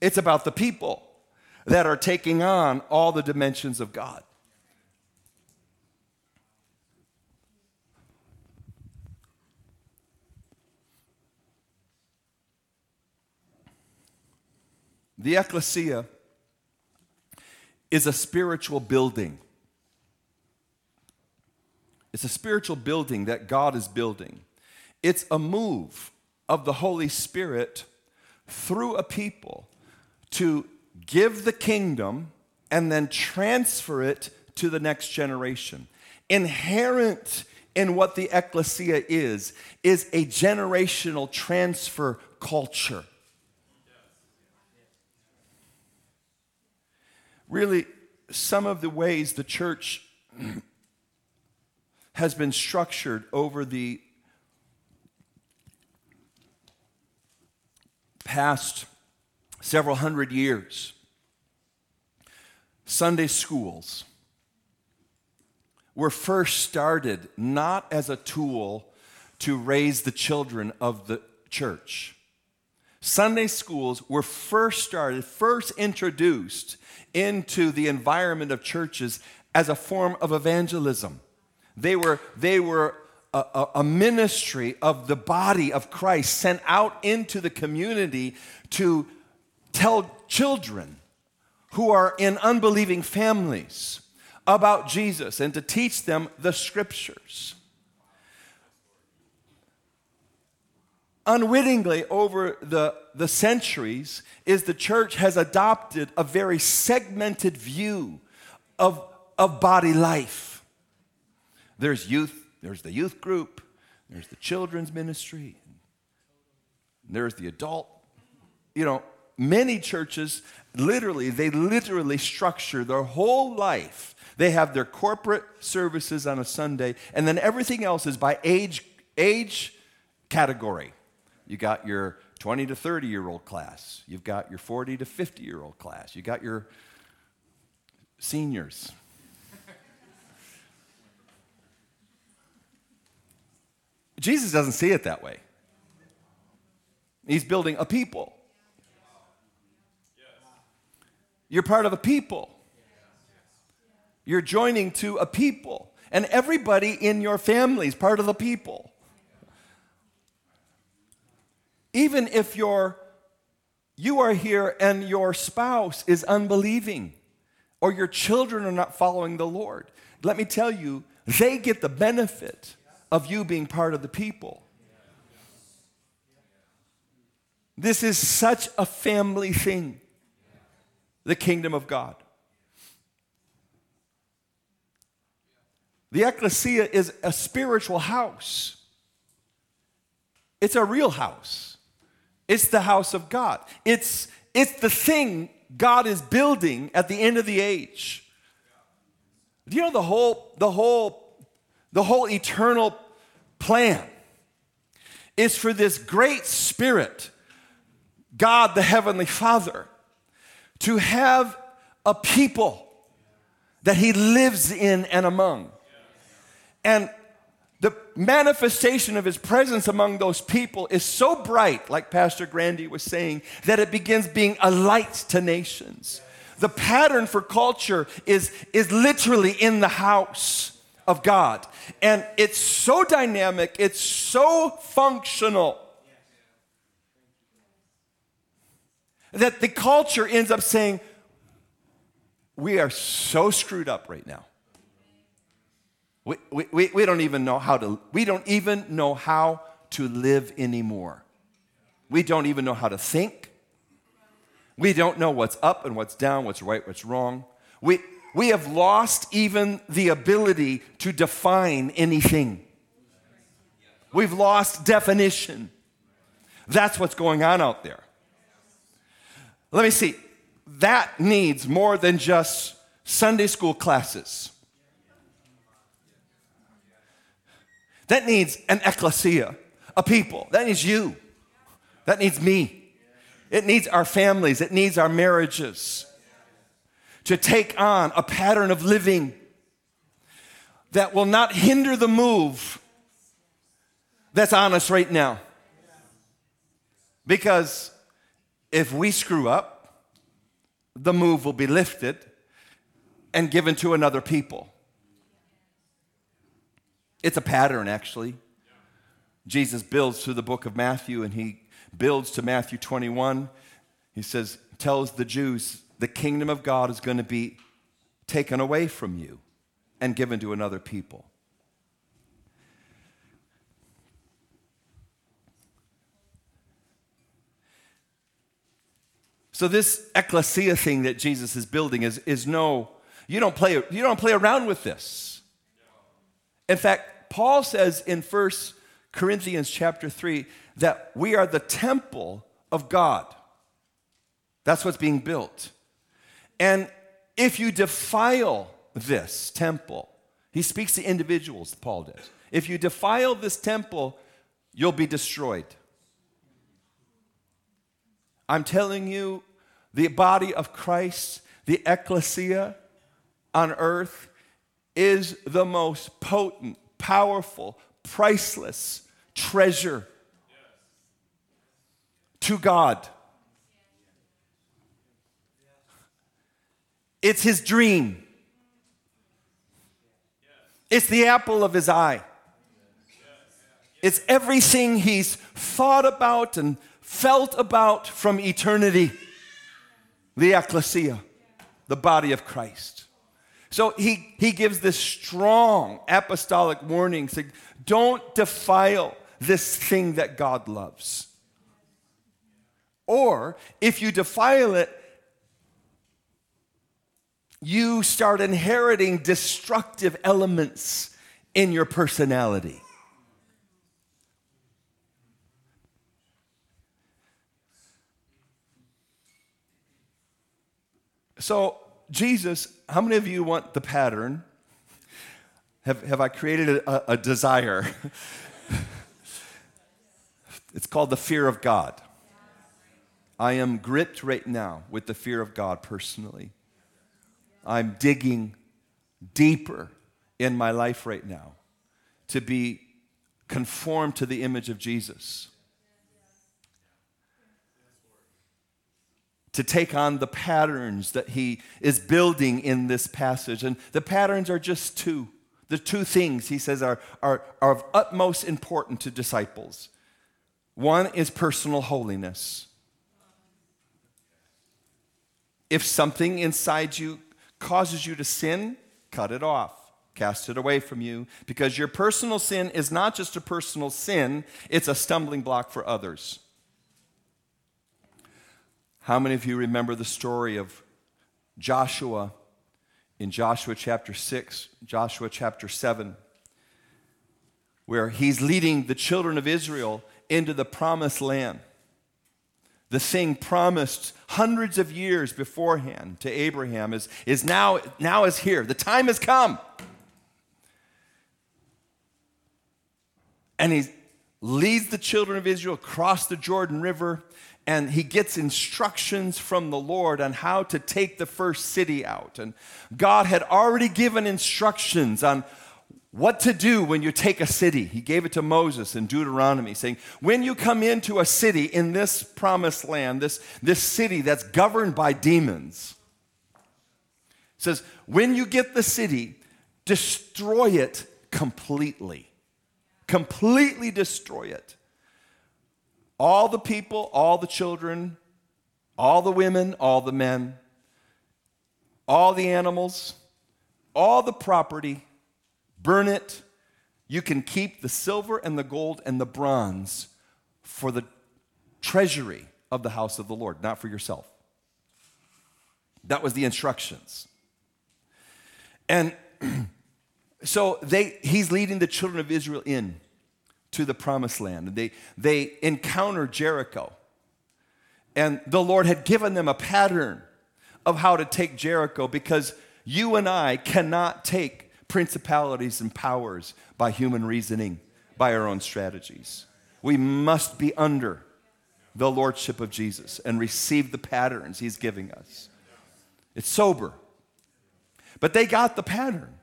It's about the people that are taking on all the dimensions of God. The ecclesia is a spiritual building. It's a spiritual building that God is building. It's a move of the Holy Spirit through a people to give the kingdom and then transfer it to the next generation. Inherent in what the ecclesia is, is a generational transfer culture. Really some of the ways the church has been structured over the past several hundred years. Sunday schools were first started not as a tool to raise the children of the church. Sunday schools were first started, first introduced into the environment of churches as a form of evangelism. They were, they were a, a, a, ministry of the body of Christ sent out into the community to tell children who are in unbelieving families about Jesus and to teach them the scriptures. Unwittingly over the, the centuries is the church has adopted a very segmented view of, of body life. There's youth, there's the youth group, there's the children's ministry, there's the adult. You know, many churches literally, they literally structure their whole life. They have their corporate services on a Sunday, and then everything else is by age, age category. You got your 20 to 30 year old class. You've got your 40 to 50 year old class. You got your seniors. Jesus doesn't see it that way. He's building a people. You're part of a people. You're joining to a people. And everybody in your family is part of the people. Even if you're, you are here and your spouse is unbelieving or your children are not following the Lord, let me tell you, they get the benefit of you being part of the people. This is such a family thing, the kingdom of God. The ecclesia is a spiritual house, it's a real house. It's the house of God. It's, it's the thing God is building at the end of the age. Do you know the whole, the whole, the whole eternal plan is for this great spirit, God the Heavenly Father, to have a people that He lives in and among. And manifestation of his presence among those people is so bright, like Pastor Grandy was saying, that it begins being a light to nations. The pattern for culture is, is literally in the house of God. And it's so dynamic, it's so functional that the culture ends up saying, We are so screwed up right now. We, we, we, don't even know how to, we don't even know how to live anymore. We don't even know how to think. We don't know what's up and what's down, what's right, what's wrong. We, we have lost even the ability to define anything. We've lost definition. That's what's going on out there. Let me see. That needs more than just Sunday school classes. That needs an ecclesia, a people. That needs you. That needs me. It needs our families. It needs our marriages to take on a pattern of living that will not hinder the move that's on us right now. Because if we screw up, the move will be lifted and given to another people. It's a pattern, actually. Jesus builds through the book of Matthew and he builds to Matthew 21. He says, tells the Jews, the kingdom of God is going to be taken away from you and given to another people. So this ecclesia thing that Jesus is building is, is no, you don't play, you don't play around with this. In fact, Paul says in 1 Corinthians chapter 3 that we are the temple of God. That's what's being built. And if you defile this temple, he speaks to individuals, Paul does. If you defile this temple, you'll be destroyed. I'm telling you, the body of Christ, the ecclesia on earth, is the most potent, powerful, priceless treasure to God. It's his dream. It's the apple of his eye. It's everything he's thought about and felt about from eternity the ecclesia, the body of Christ. So he, he gives this strong apostolic warning saying, don't defile this thing that God loves. Or if you defile it, you start inheriting destructive elements in your personality. So, Jesus, how many of you want the pattern? Have, have I created a, a desire? it's called the fear of God. I am gripped right now with the fear of God personally. I'm digging deeper in my life right now to be conformed to the image of Jesus. To take on the patterns that he is building in this passage. And the patterns are just two. The two things he says are, are, are of utmost importance to disciples. One is personal holiness. If something inside you causes you to sin, cut it off. Cast it away from you because your personal sin is not just a personal sin, it's a stumbling block for others. How many of you remember the story of Joshua in Joshua chapter 6, Joshua chapter 7, where he's leading the children of Israel into the promised land? The thing promised hundreds of years beforehand to Abraham is, is now, now is here. The time has come. And he leads the children of Israel across the Jordan River and he gets instructions from the Lord on how to take the first city out. And God had already given instructions on what to do when you take a city. He gave it to Moses in Deuteronomy, saying, When you come into a city in this promised land, this, this city that's governed by demons, says, When you get the city, destroy it completely. Completely destroy it all the people, all the children, all the women, all the men, all the animals, all the property, burn it. You can keep the silver and the gold and the bronze for the treasury of the house of the Lord, not for yourself. That was the instructions. And so they, he's leading the children of Israel in to the promised land. And they, they encounter Jericho. And the Lord had given them a pattern of how to take Jericho because you and I cannot take principalities and powers by human reasoning, by our own strategies. We must be under the lordship of Jesus and receive the patterns he's giving us. It's sober. But they got the pattern.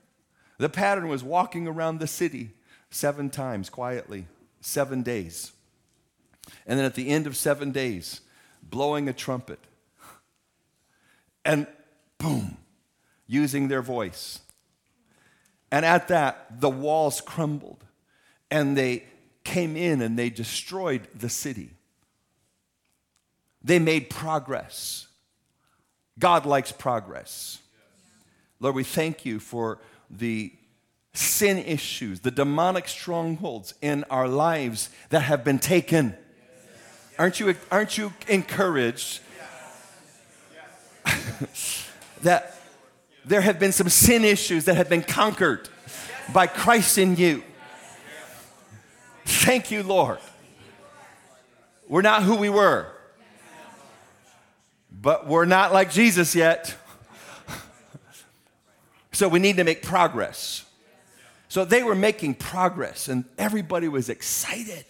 The pattern was walking around the city seven times quietly, seven days. And then at the end of seven days, blowing a trumpet. And boom, using their voice. And at that, the walls crumbled and they came in and they destroyed the city. They made progress. God likes progress. Lord, we thank you for the sin issues, the demonic strongholds in our lives that have been taken. Aren't you, aren't you encouraged that there have been some sin issues that have been conquered by Christ in you? Thank you, Lord. We're not who we were, but we're not like Jesus yet. So we need to make progress. So they were making progress, and everybody was excited.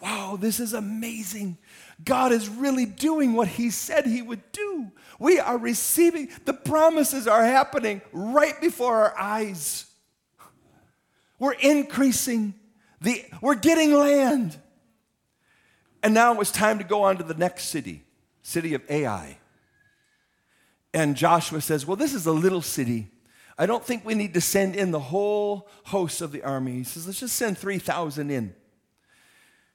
Wow, this is amazing. God is really doing what He said He would do. We are receiving, the promises are happening right before our eyes. We're increasing, the, we're getting land. And now it was time to go on to the next city, city of Ai. And Joshua says, Well, this is a little city. I don't think we need to send in the whole host of the army. He says, let's just send 3,000 in.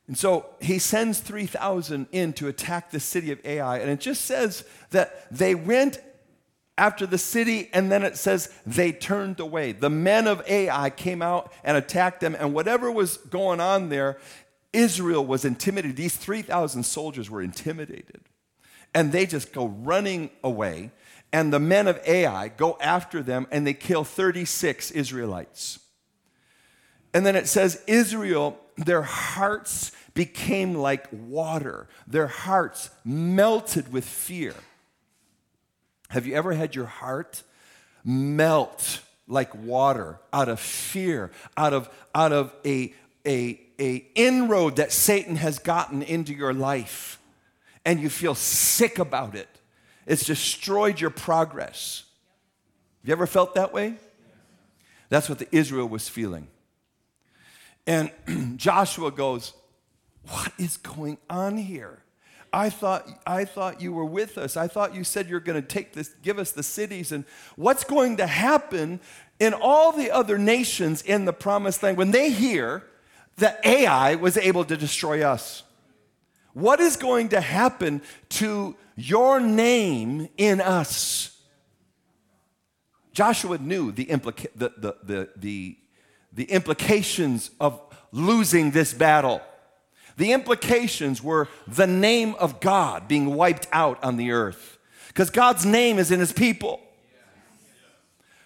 And so he sends 3,000 in to attack the city of Ai. And it just says that they went after the city, and then it says they turned away. The men of Ai came out and attacked them, and whatever was going on there, Israel was intimidated. These 3,000 soldiers were intimidated. And they just go running away and the men of Ai go after them and they kill 36 Israelites. And then it says, Israel, their hearts became like water, their hearts melted with fear. Have you ever had your heart melt like water out of fear, out of, out of a, a, a inroad that Satan has gotten into your life, and you feel sick about it? It's destroyed your progress. Have you ever felt that way? That's what the Israel was feeling. And Joshua goes, What is going on here? I thought, I thought you were with us. I thought you said you're going to take this, give us the cities. And what's going to happen in all the other nations in the promised land when they hear that Ai was able to destroy us? What is going to happen to your name in us? Joshua knew the, implica- the, the, the, the, the implications of losing this battle. The implications were the name of God being wiped out on the earth because God's name is in his people.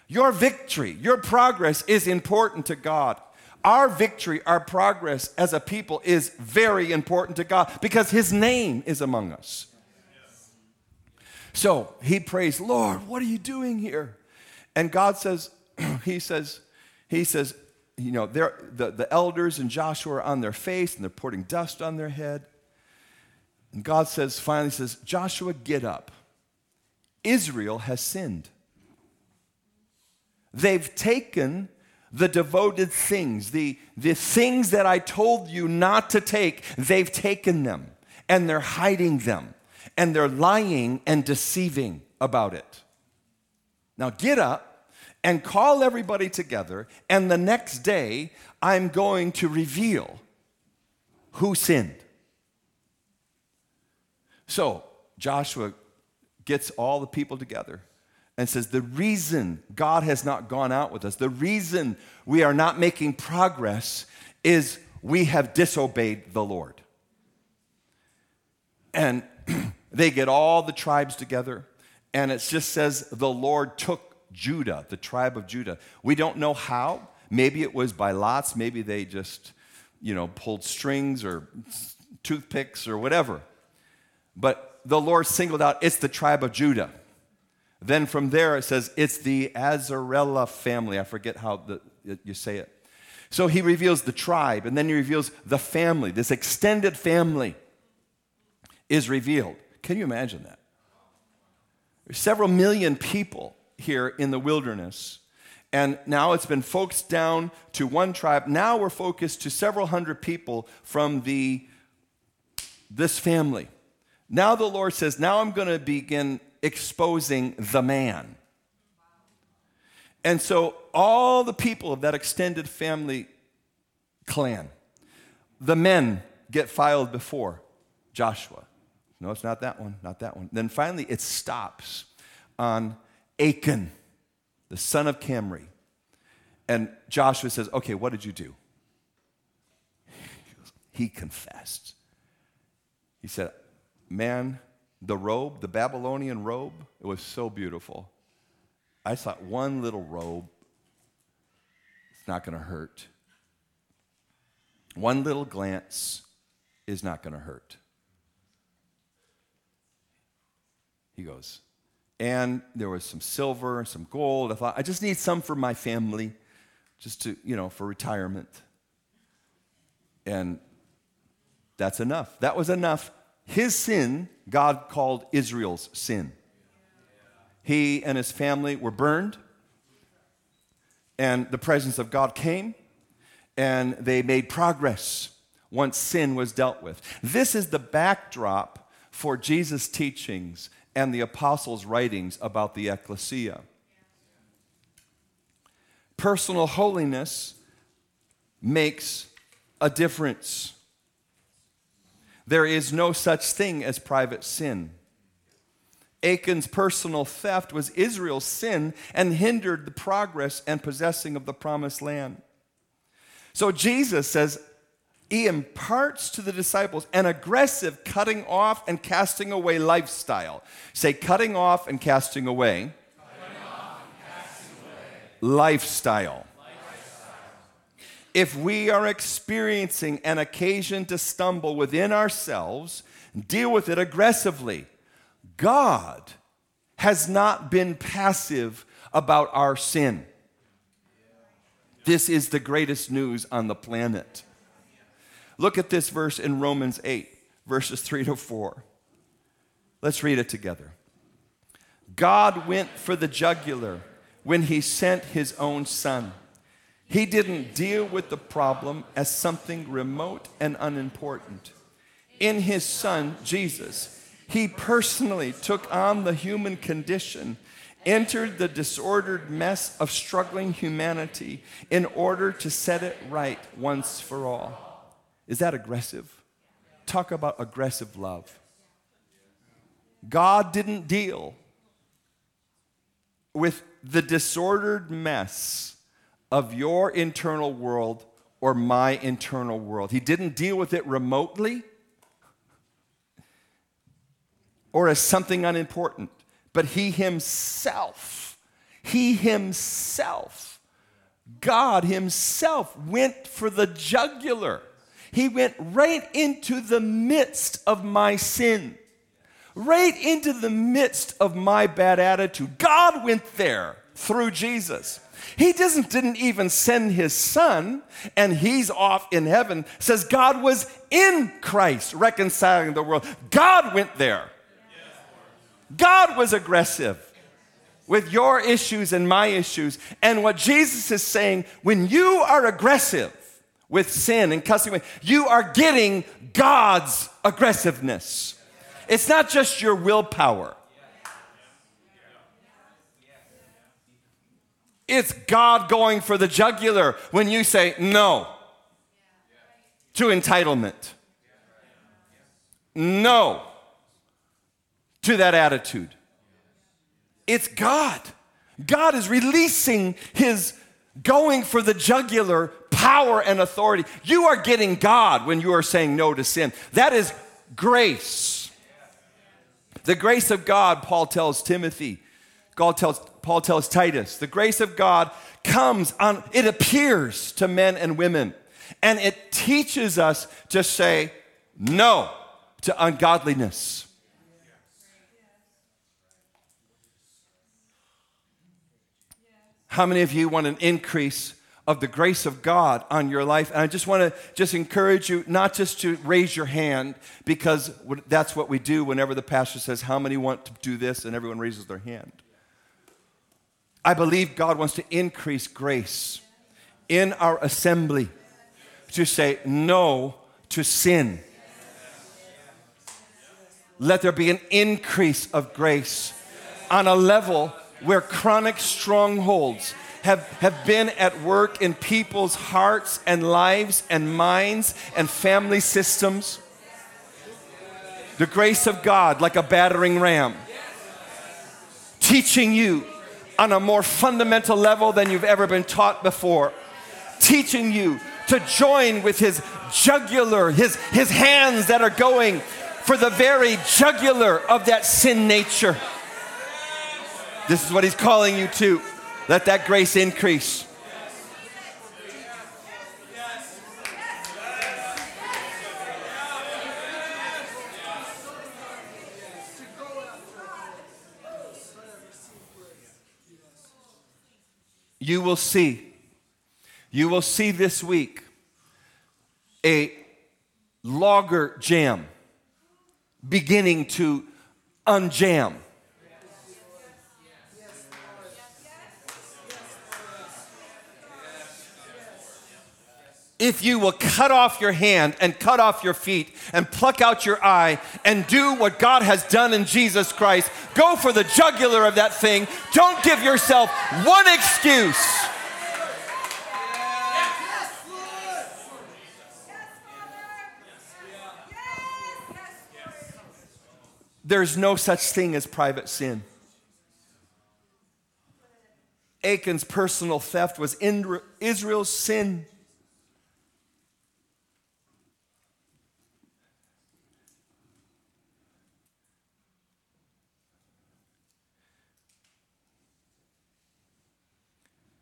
Your victory, your progress is important to God. Our victory, our progress as a people is very important to God because His name is among us. So he prays, Lord, what are you doing here? And God says, He says, He says, you know, the, the elders and Joshua are on their face and they're pouring dust on their head. And God says, finally says, Joshua, get up. Israel has sinned. They've taken the devoted things, the, the things that I told you not to take, they've taken them and they're hiding them and they're lying and deceiving about it. Now get up and call everybody together, and the next day I'm going to reveal who sinned. So Joshua gets all the people together and says, The reason God has not gone out with us, the reason we are not making progress is we have disobeyed the Lord. And they get all the tribes together, and it just says the Lord took Judah, the tribe of Judah. We don't know how. Maybe it was by lots, maybe they just, you know, pulled strings or toothpicks or whatever. But the Lord singled out, it's the tribe of Judah. Then from there it says, it's the Azarella family. I forget how the, you say it. So he reveals the tribe, and then he reveals the family. This extended family is revealed. Can you imagine that? There's several million people here in the wilderness. And now it's been focused down to one tribe. Now we're focused to several hundred people from the this family. Now the Lord says, now I'm going to begin exposing the man. And so all the people of that extended family clan, the men get filed before Joshua. No, it's not that one, not that one. Then finally it stops on Achan, the son of Camri. And Joshua says, Okay, what did you do? He confessed. He said, Man, the robe, the Babylonian robe, it was so beautiful. I thought one little robe, it's not going to hurt. One little glance is not going to hurt. He goes, and there was some silver, some gold. I thought, I just need some for my family, just to, you know, for retirement. And that's enough. That was enough. His sin, God called Israel's sin. He and his family were burned, and the presence of God came, and they made progress once sin was dealt with. This is the backdrop for Jesus' teachings and the apostles' writings about the ecclesia. Personal holiness makes a difference. There is no such thing as private sin. Achan's personal theft was Israel's sin and hindered the progress and possessing of the promised land. So Jesus says, he imparts to the disciples an aggressive cutting off and casting away lifestyle. Say, cutting off and casting away. Off and casting away. Lifestyle. If we are experiencing an occasion to stumble within ourselves, deal with it aggressively. God has not been passive about our sin. This is the greatest news on the planet. Look at this verse in Romans 8, verses 3 to 4. Let's read it together. God went for the jugular when he sent his own son. He didn't deal with the problem as something remote and unimportant. In his son, Jesus, he personally took on the human condition, entered the disordered mess of struggling humanity in order to set it right once for all. Is that aggressive? Talk about aggressive love. God didn't deal with the disordered mess of your internal world or my internal world. He didn't deal with it remotely or as something unimportant, but He Himself, He Himself, God Himself went for the jugular he went right into the midst of my sin, right into the midst of my bad attitude. God went there through Jesus. He doesn't didn't even send his son and he's off in heaven. Says God was in Christ reconciling the world. God went there. God was aggressive with your issues and my issues. And what Jesus is saying, when you are aggressive, with sin and cussing you are getting God's aggressiveness. It's not just your willpower. It's God going for the jugular when you say no to entitlement. No to that attitude. It's God. God is releasing his going for the jugular power and authority. You are getting God when you are saying no to sin. That is grace. The grace of God, Paul tells Timothy, God tells, Paul tells Titus, the grace of God comes on, it appears to men and women, and it teaches us to say no to ungodliness. How many of you want an increase of the grace of God on your life? And I just want to just encourage you not just to raise your hand because that's what we do whenever the pastor says, How many want to do this? and everyone raises their hand. I believe God wants to increase grace in our assembly to say no to sin. Let there be an increase of grace on a level where chronic strongholds have, have been at work in people's hearts and lives and minds and family systems. The grace of God, like a battering ram, teaching you on a more fundamental level than you've ever been taught before, teaching you to join with his jugular, his, his hands that are going for the very jugular of that sin nature. This is what he's calling you to. Let that grace increase. You will see, you will see this week a logger jam beginning to unjam. If you will cut off your hand and cut off your feet and pluck out your eye and do what God has done in Jesus Christ, go for the jugular of that thing. Don't give yourself one excuse. There's no such thing as private sin. Achan's personal theft was Israel's sin.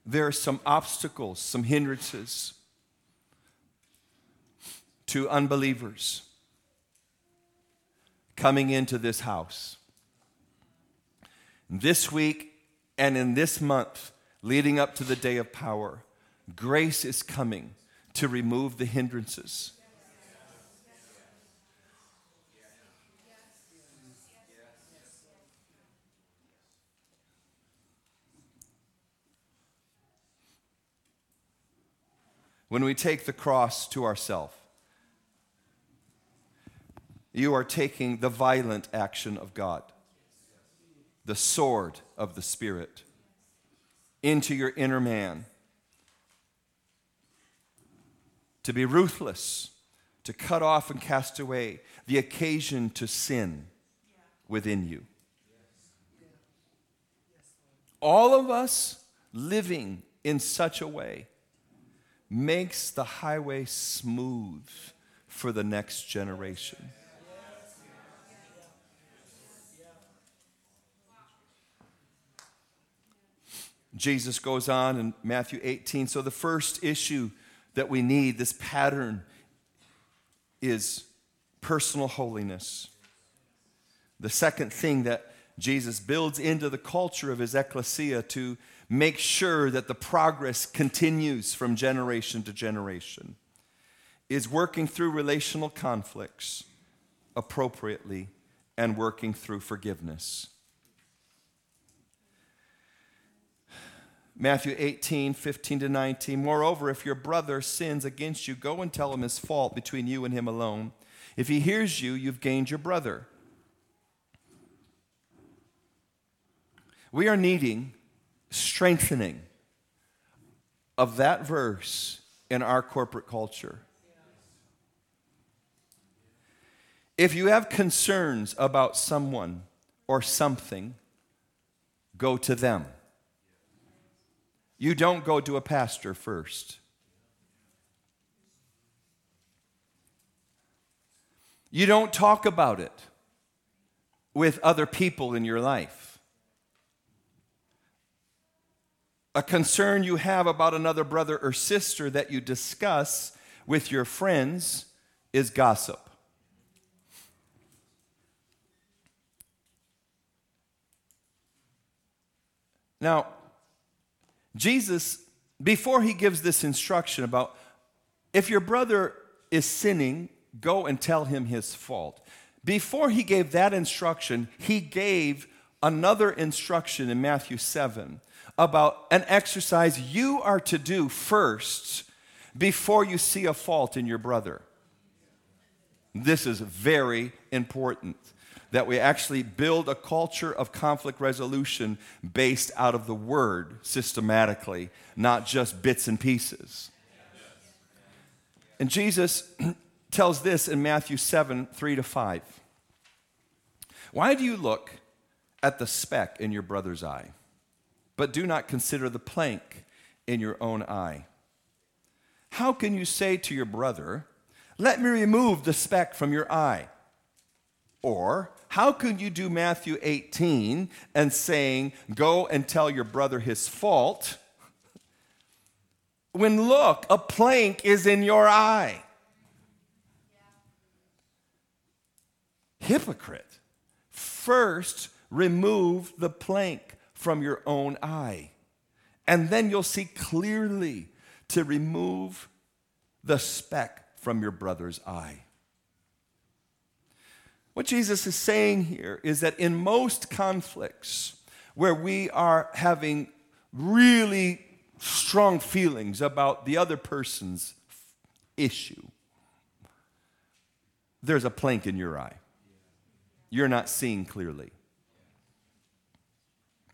There are some obstacles, some hindrances to unbelievers coming into this house. This week and in this month, leading up to the day of power, grace is coming to remove the hindrances. When we take the cross to ourselves. You are taking the violent action of God, the sword of the Spirit, into your inner man. To be ruthless, to cut off and cast away the occasion to sin within you. All of us living in such a way makes the highway smooth for the next generation. Jesus goes on in Matthew 18. So, the first issue that we need, this pattern, is personal holiness. The second thing that Jesus builds into the culture of his ecclesia to make sure that the progress continues from generation to generation is working through relational conflicts appropriately and working through forgiveness. Matthew 18, 15 to 19. Moreover, if your brother sins against you, go and tell him his fault between you and him alone. If he hears you, you've gained your brother. We are needing strengthening of that verse in our corporate culture. If you have concerns about someone or something, go to them. You don't go to a pastor first. You don't talk about it with other people in your life. A concern you have about another brother or sister that you discuss with your friends is gossip. Now, Jesus, before he gives this instruction about if your brother is sinning, go and tell him his fault. Before he gave that instruction, he gave another instruction in Matthew 7 about an exercise you are to do first before you see a fault in your brother. This is very important that we actually build a culture of conflict resolution based out of the word systematically, not just bits and pieces. And Jesus tells this in Matthew 7 3 to 5. Why do you look at the speck in your brother's eye, but do not consider the plank in your own eye? How can you say to your brother, Let me remove the speck from your eye? Or, how can you do Matthew 18 and saying, Go and tell your brother his fault, when look, a plank is in your eye? Hypocrite. First, remove the plank from your own eye, and then you'll see clearly to remove the speck from your brother's eye. What Jesus is saying here is that in most conflicts where we are having really strong feelings about the other person's issue, there's a plank in your eye. You're not seeing clearly.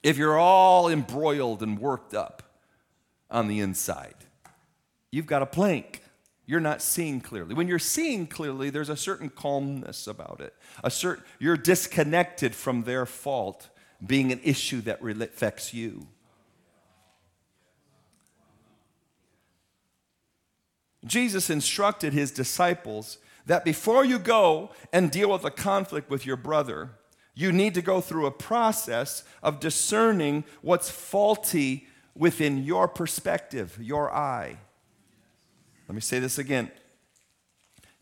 If you're all embroiled and worked up on the inside, you've got a plank you're not seeing clearly. When you're seeing clearly, there's a certain calmness about it. A certain, you're disconnected from their fault being an issue that affects you. Jesus instructed his disciples that before you go and deal with a conflict with your brother, you need to go through a process of discerning what's faulty within your perspective, your eye. Let me say this again.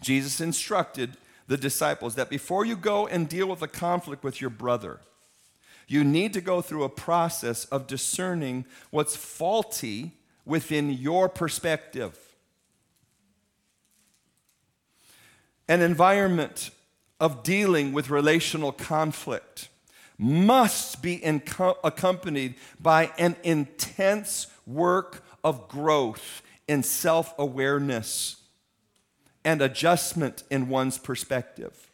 Jesus instructed the disciples that before you go and deal with a conflict with your brother, you need to go through a process of discerning what's faulty within your perspective. An environment of dealing with relational conflict must be accompanied by an intense work of growth in self awareness and adjustment in one's perspective.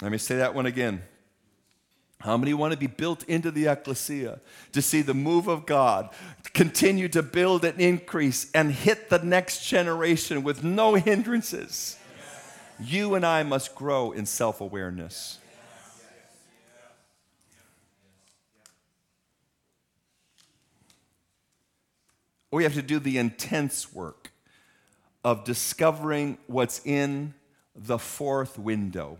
Let me say that one again. How many want to be built into the ecclesia to see the move of God continue to build and increase and hit the next generation with no hindrances? You and I must grow in self awareness. we have to do the intense work of discovering what's in the fourth window,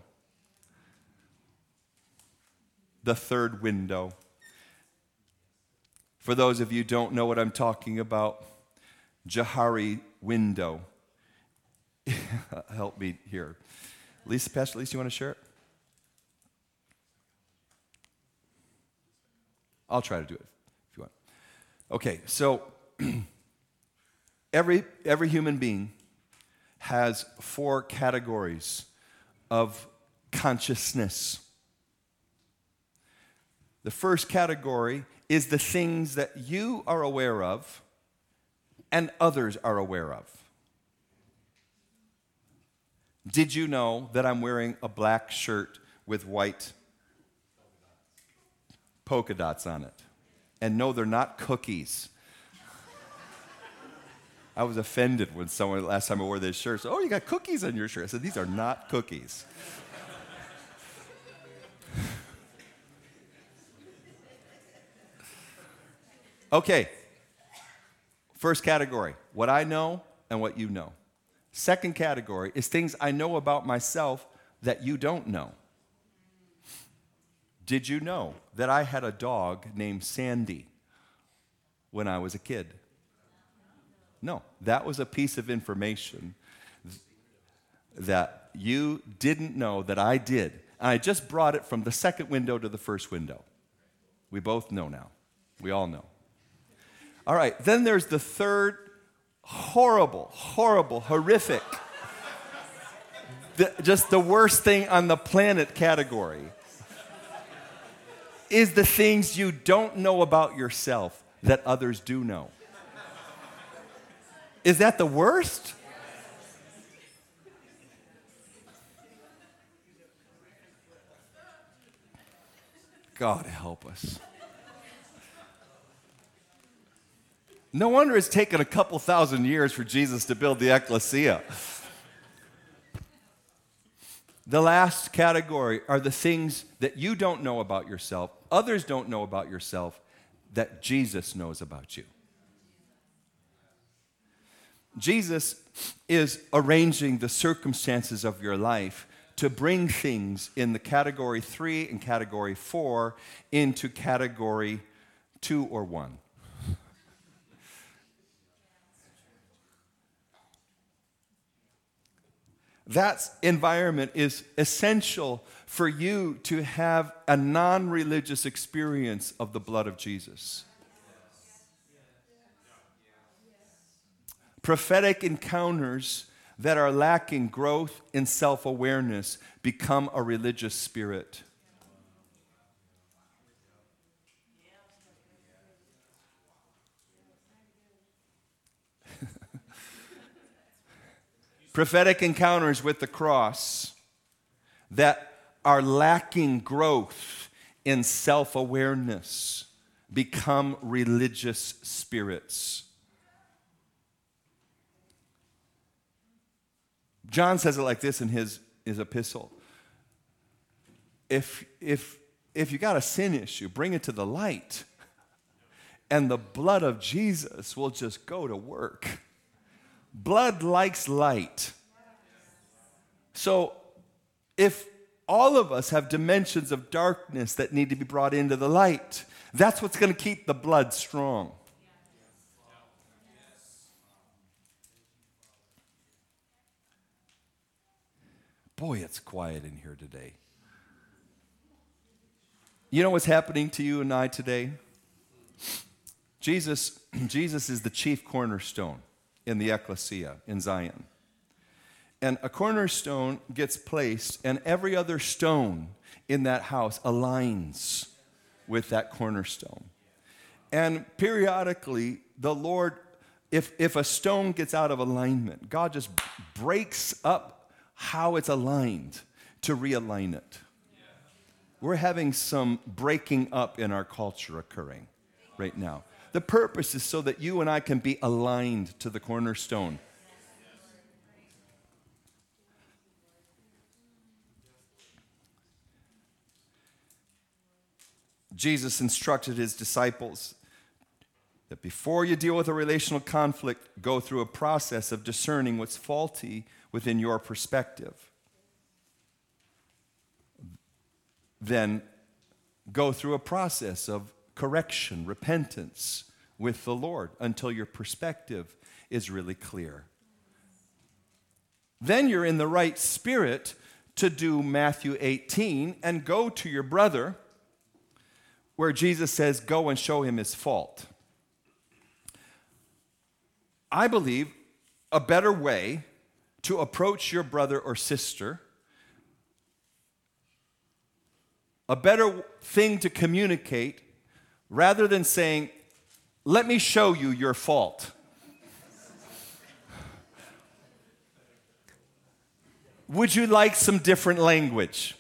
the third window. For those of you don't know what I'm talking about, Johari window. Help me here. Lisa, Pastor Lisa, you want to share it? I'll try to do it if you want. Okay, so every, every human being has four categories of consciousness. The first category is the things that you are aware of and others are aware of. Did you know that I'm wearing a black shirt with white polka dots on it? And no, they're not cookies. I was offended when someone last time I wore this shirt said, Oh, you got cookies on your shirt. I said, These are not cookies. Okay. First category what I know and what you know. Second category is things I know about myself that you don't know. Did you know that I had a dog named Sandy when I was a kid? No, that was a piece of information that you didn't know that I did. And I just brought it from the second window to the first window. We both know now. We all know. All right, then there's the third horrible, horrible, horrific, the, just the worst thing on the planet category is the things you don't know about yourself that others do know. Is that the worst? God help us. No wonder it's taken a couple thousand years for Jesus to build the ecclesia. The last category are the things that you don't know about yourself, others don't know about yourself, that Jesus knows about you. Jesus is arranging the circumstances of your life to bring things in the category three and category four into category two or one. That environment is essential for you to have a non religious experience of the blood of Jesus. Prophetic encounters that are lacking growth in self awareness become a religious spirit. Prophetic encounters with the cross that are lacking growth in self awareness become religious spirits. John says it like this in his, his epistle. If, if, if you got a sin issue, bring it to the light, and the blood of Jesus will just go to work. Blood likes light. So if all of us have dimensions of darkness that need to be brought into the light, that's what's going to keep the blood strong. Boy, it's quiet in here today. You know what's happening to you and I today? Jesus, Jesus is the chief cornerstone in the ecclesia in Zion. And a cornerstone gets placed, and every other stone in that house aligns with that cornerstone. And periodically, the Lord, if, if a stone gets out of alignment, God just breaks up how it's aligned to realign it. We're having some breaking up in our culture occurring right now. The purpose is so that you and I can be aligned to the cornerstone. Jesus instructed his disciples that before you deal with a relational conflict, go through a process of discerning what's faulty within your perspective. Then go through a process of correction, repentance with the Lord until your perspective is really clear. Then you're in the right spirit to do Matthew 18 and go to your brother where Jesus says, Go and show him his fault. I believe a better way to approach your brother or sister, a better thing to communicate rather than saying, Let me show you your fault. Would you like some different language?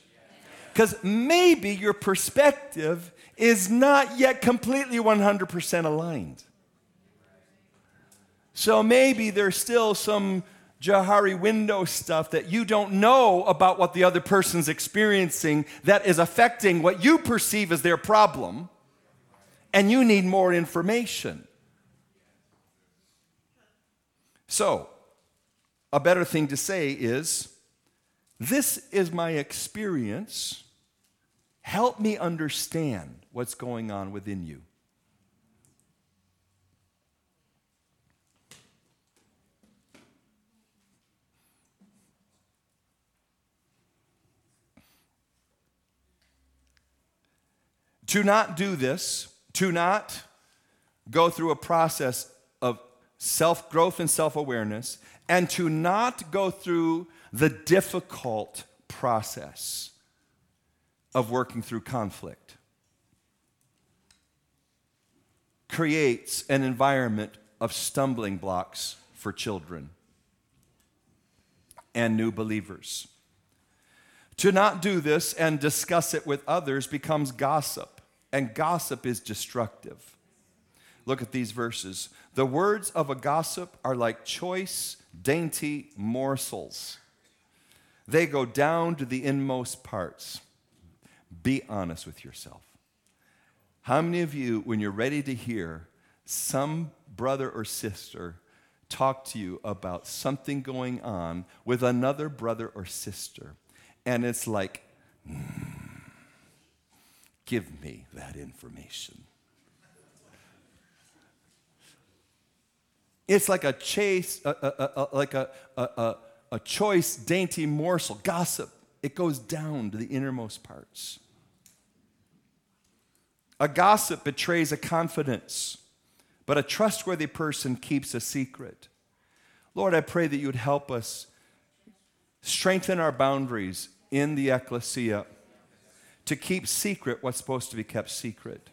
Because maybe your perspective is not yet completely 100% aligned. So maybe there's still some Johari window stuff that you don't know about what the other person's experiencing that is affecting what you perceive as their problem, and you need more information. So, a better thing to say is this is my experience. Help me understand what's going on within you. To not do this, to not go through a process of self growth and self awareness, and to not go through the difficult process of working through conflict creates an environment of stumbling blocks for children and new believers. To not do this and discuss it with others becomes gossip, and gossip is destructive. Look at these verses. The words of a gossip are like choice, dainty morsels. They go down to the inmost parts. Be honest with yourself. How many of you, when you're ready to hear some brother or sister talk to you about something going on with another brother or sister, and it's like, mm, give me that information. It's like a chase, like a, a, a choice, dainty morsel, gossip. It goes down to the innermost parts. A gossip betrays a confidence, but a trustworthy person keeps a secret. Lord, I pray that you would help us strengthen our boundaries in the ecclesia to keep secret what's supposed to be kept secret.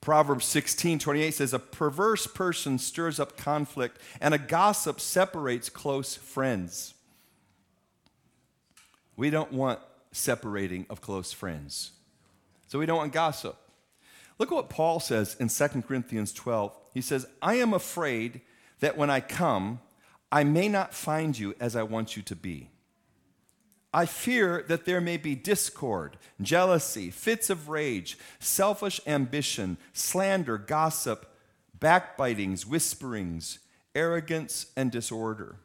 Proverbs 16, 28 says, A perverse person stirs up conflict, and a gossip separates close friends. We don't want separating of close friends. So we don't want gossip. Look at what Paul says in 2 Corinthians 12. He says, I am afraid that when I come, I may not find you as I want you to be. I fear that there may be discord, jealousy, fits of rage, selfish ambition, slander, gossip, backbitings, whisperings, arrogance, and disorder.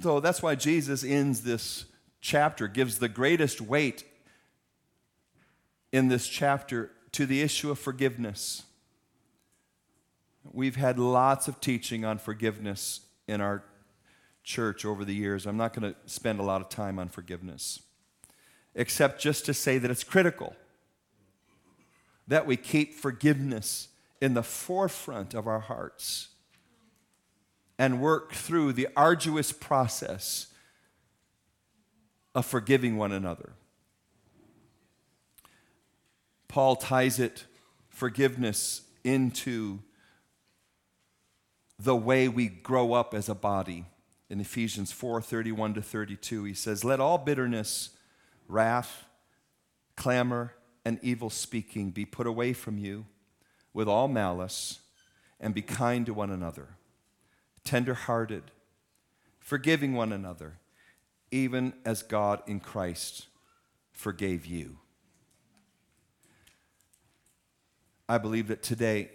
So that's why Jesus ends this chapter, gives the greatest weight in this chapter to the issue of forgiveness. We've had lots of teaching on forgiveness in our church over the years. I'm not going to spend a lot of time on forgiveness, except just to say that it's critical that we keep forgiveness in the forefront of our hearts and work through the arduous process of forgiving one another. Paul ties it, forgiveness, into the way we grow up as a body. In Ephesians 4 31 to 32, he says, Let all bitterness, wrath, clamor, and evil speaking be put away from you with all malice, and be kind to one another, tender hearted, forgiving one another, even as God in Christ forgave you. I believe that today,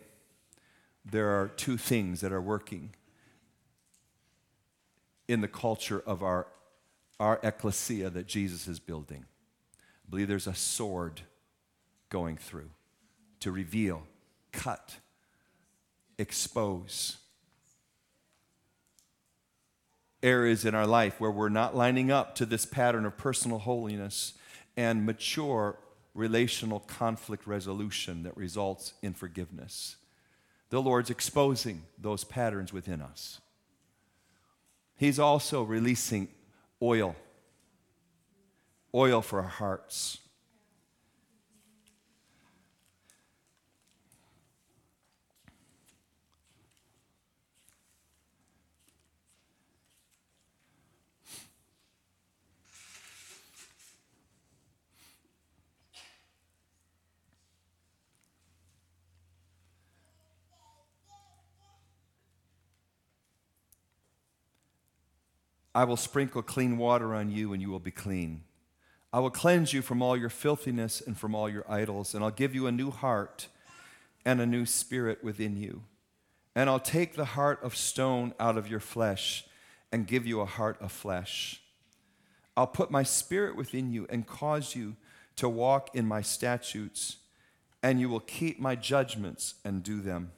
there are two things that are working in the culture of our, our ecclesia that Jesus is building. I believe there's a sword going through to reveal, cut, expose areas in our life where we're not lining up to this pattern of personal holiness and mature relational conflict resolution that results in forgiveness the Lord's exposing those patterns within us. He's also releasing oil, oil for our hearts. I will sprinkle clean water on you, and you will be clean. I will cleanse you from all your filthiness and from all your idols, and I'll give you a new heart and a new spirit within you. And I'll take the heart of stone out of your flesh and give you a heart of flesh. I'll put my spirit within you and cause you to walk in my statutes, and you will keep my judgments and do them.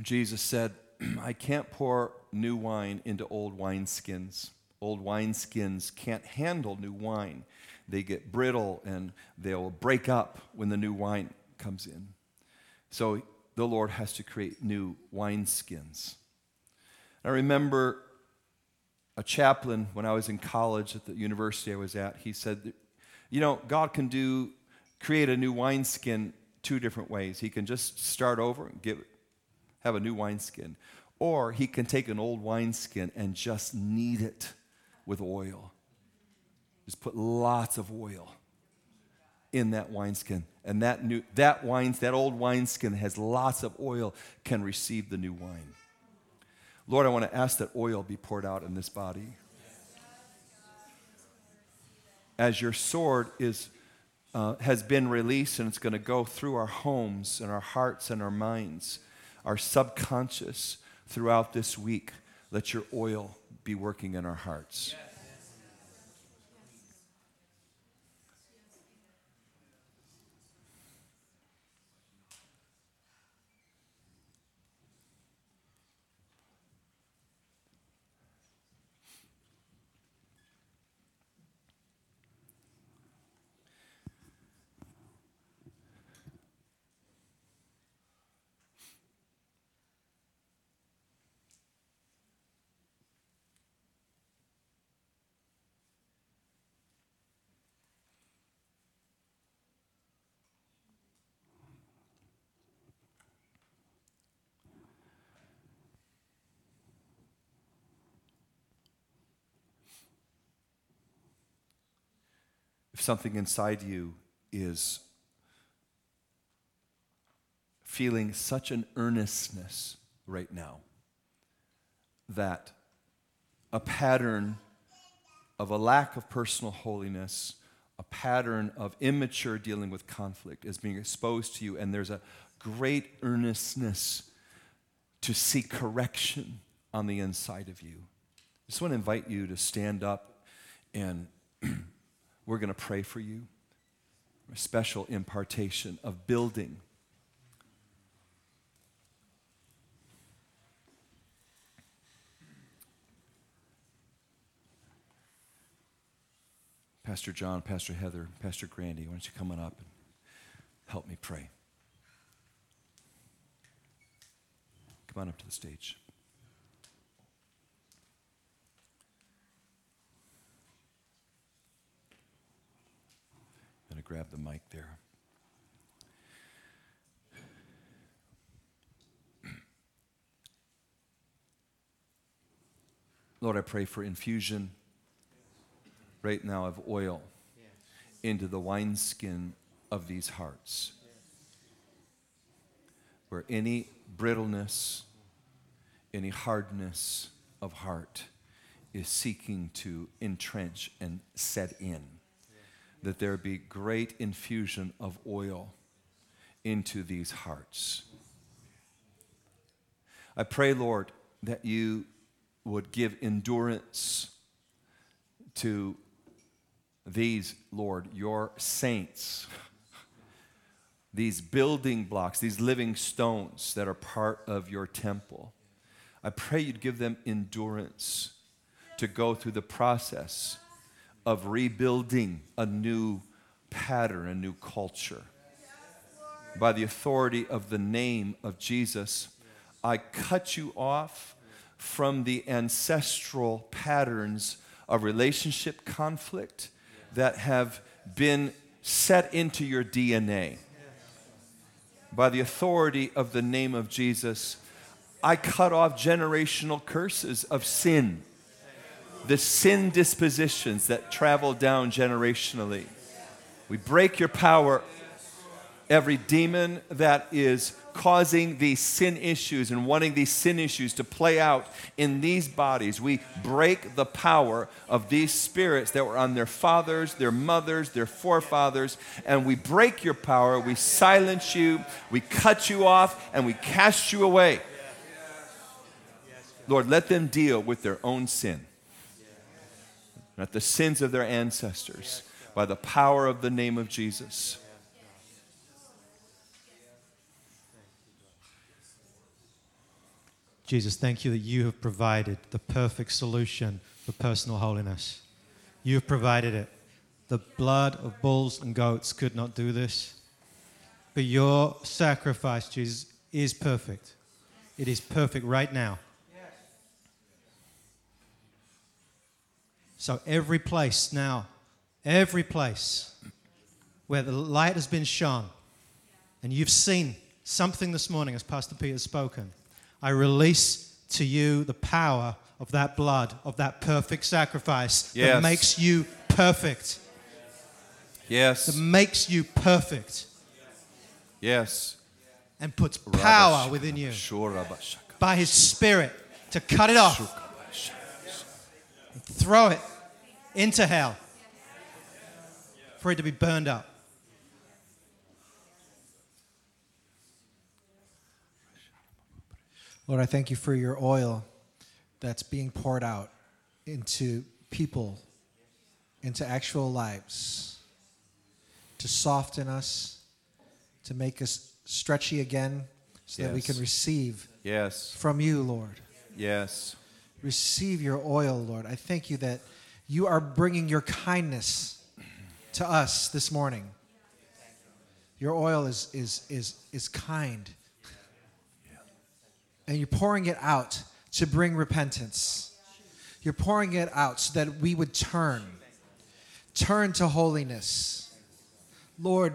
Jesus said, I can't pour new wine into old wineskins. Old wineskins can't handle new wine. They get brittle and they'll break up when the new wine comes in. So the Lord has to create new wineskins. I remember a chaplain when I was in college at the university I was at. He said, You know, God can do, create a new wineskin two different ways. He can just start over and give, have a new wineskin, or he can take an old wineskin and just knead it with oil. Just put lots of oil in that wineskin. And that new that wine, that old wineskin has lots of oil, can receive the new wine. Lord, I want to ask that oil be poured out in this body. As your sword is, uh, has been released and it's going to go through our homes and our hearts and our minds, our subconscious throughout this week, let your oil be working in our hearts. if something inside you is feeling such an earnestness right now that a pattern of a lack of personal holiness, a pattern of immature dealing with conflict is being exposed to you, and there's a great earnestness to seek correction on the inside of you. I just want to invite you to stand up and we're going to pray for you. A special impartation of building. Pastor John, Pastor Heather, Pastor Grandy, why don't you come on up and help me pray? Come on up to the stage. Going to grab the mic there. Lord, I pray for infusion right now of oil into the wineskin of these hearts. Where any brittleness, any hardness of heart is seeking to entrench and set in that there be great infusion of oil into these hearts. I pray, Lord, that you would give endurance to these, Lord, your saints, these building blocks, these living stones that are part of your temple. I pray you'd give them endurance to go through the process of rebuilding a new pattern, a new culture. By the authority of the name of Jesus, I cut you off from the ancestral patterns of relationship conflict that have been set into your DNA. By the authority of the name of Jesus, I cut off generational curses of sin the sin dispositions that travel down generationally. We break your power. Every demon that is causing these sin issues and wanting these sin issues to play out in these bodies. We break the power of these spirits that were on their fathers, their mothers, their forefathers, and we break your power. We silence you, we cut you off, and we cast you away. Lord, let them deal with their own sin, not the sins of their ancestors, by the power of the name of Jesus. Jesus, thank you that you have provided the perfect solution for personal holiness. You have provided it. The blood of bulls and goats could not do this. But your sacrifice, Jesus, is perfect. It is perfect right now. So, every place now, every place where the light has been shone, and you've seen something this morning as Pastor Peter has spoken, I release to you the power of that blood, of that perfect sacrifice Yes. that makes you perfect. Yes. That makes you perfect Yes. and puts power within you by his spirit to cut it off, throw it into hell for it to be burned up. Lord, I thank you for your oil that's being poured out into people, into actual lives, to soften us, to make us stretchy again, so that we can receive Yes. from you, Lord. Yes. Receive your oil, Lord. I thank you that you are bringing your kindness to us this morning. Your oil is, is, is, is kind. And you're pouring it out to bring repentance. You're pouring it out so that we would turn, turn to holiness. Lord,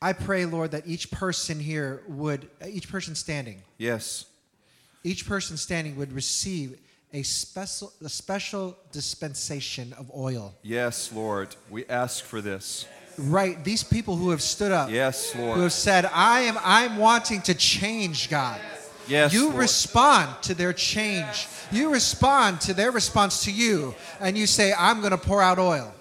I pray, Lord, that each person here would, each person standing, Yes. each person standing would receive a special, a special dispensation of oil. Yes, Lord. We ask for this. Right, these people who have stood up, Yes, Lord. who have said, "I am, I'm wanting to change, God." Yes, you Lord. respond to their change. You respond to their response to you, and you say, "I'm going to pour out oil."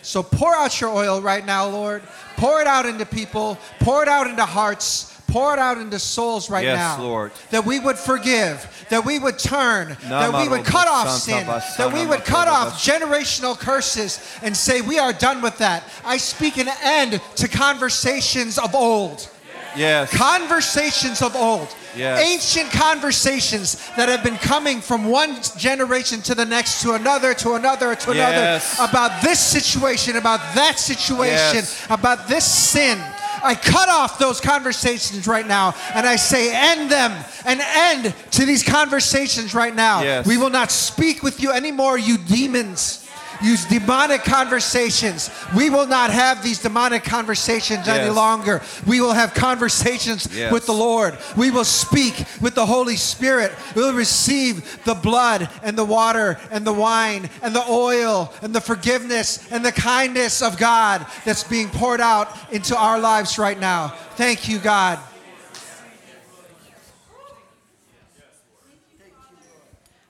So pour out your oil right now, Lord. Pour it out into people. Pour it out into hearts. Pour it out into souls right Yes, now. Lord. That we would forgive. That we would turn. that we would cut off sin. That we would cut off generational curses and say, We are done with that. I speak an end to conversations of old. Yes. Conversations of old. Yes. Ancient conversations that have been coming from one generation to the next, to another, to another, to Yes. another, about this situation, about that situation, Yes. about this sin. I cut off those conversations right now and I say, end them, an end to these conversations right now. Yes. We will not speak with you anymore, you demons. Use demonic conversations. We will not have these demonic conversations any longer. We will have conversations Yes. with the Lord. We will speak with the Holy Spirit. We'll receive the blood and the water and the wine and the oil and the forgiveness and the kindness of God that's being poured out into our lives right now. Thank you, God.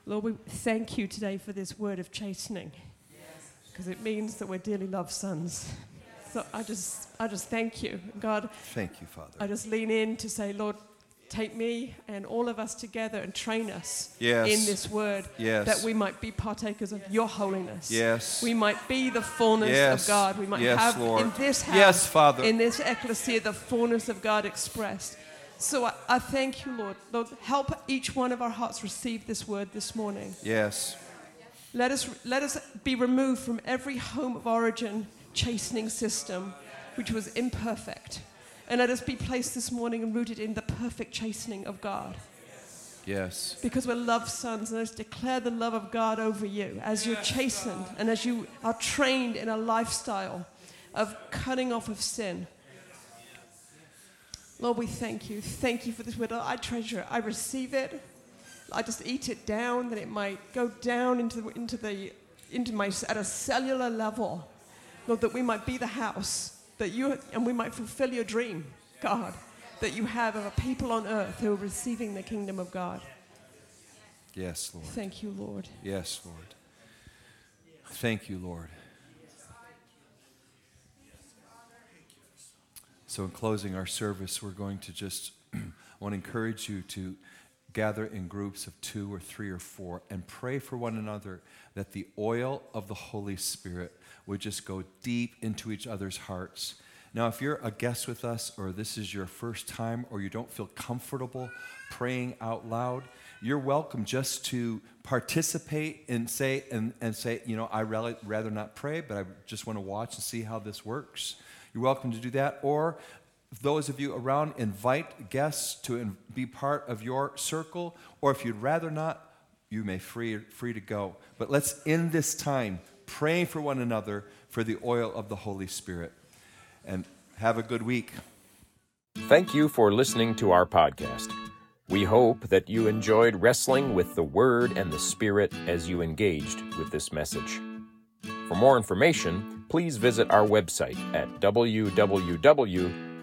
Lord, we thank you today for this word of chastening because it means that we're dearly loved sons. So I just, I just thank you. God, Thank you, Father. I just lean in to say, Lord, take me and all of us together and train us Yes. in this word Yes. that we might be partakers of your holiness. Yes. We might be the fullness Yes. of God. We might have Lord. in this house, Yes, Father. in this ecclesia, the fullness of God expressed. So I, I thank you, Lord. Lord, help each one of our hearts receive this word this morning. Yes. Let us, let us be removed from every home of origin chastening system which was imperfect. And let us be placed this morning and rooted in the perfect chastening of God. Yes. Because we're loved sons, and let us declare the love of God over you as you're chastened and as you are trained in a lifestyle of cutting off of sin. Lord, we thank you. Thank you for this word. I treasure it. I receive it. I just eat it down that it might go down into the, into the into my at a cellular level. Lord, that we might be the house that you and we might fulfill your dream, God. that you have of a people on earth who are receiving the kingdom of God. Yes, Lord. Thank you, Lord. Yes, Lord. Thank you, Lord. So, in closing our service, we're going to just I want to encourage you to gather in groups of two or three or four and pray for one another that the oil of the Holy Spirit would just go deep into each other's hearts. Now, if you're a guest with us, or this is your first time, or you don't feel comfortable praying out loud, you're welcome just to participate and say and, and say, you know, I rather not pray, but I just want to watch and see how this works. You're welcome to do that. Or those of you around, invite guests to be part of your circle. Or if you'd rather not, you may free free to go. But let's end this time praying for one another for the oil of the Holy Spirit. And have a good week. Thank you for listening to our podcast. We hope that you enjoyed wrestling with the Word and the Spirit as you engaged with this message. For more information, please visit our website at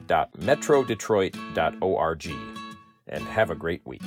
www.metrodetroit.org and have a great week.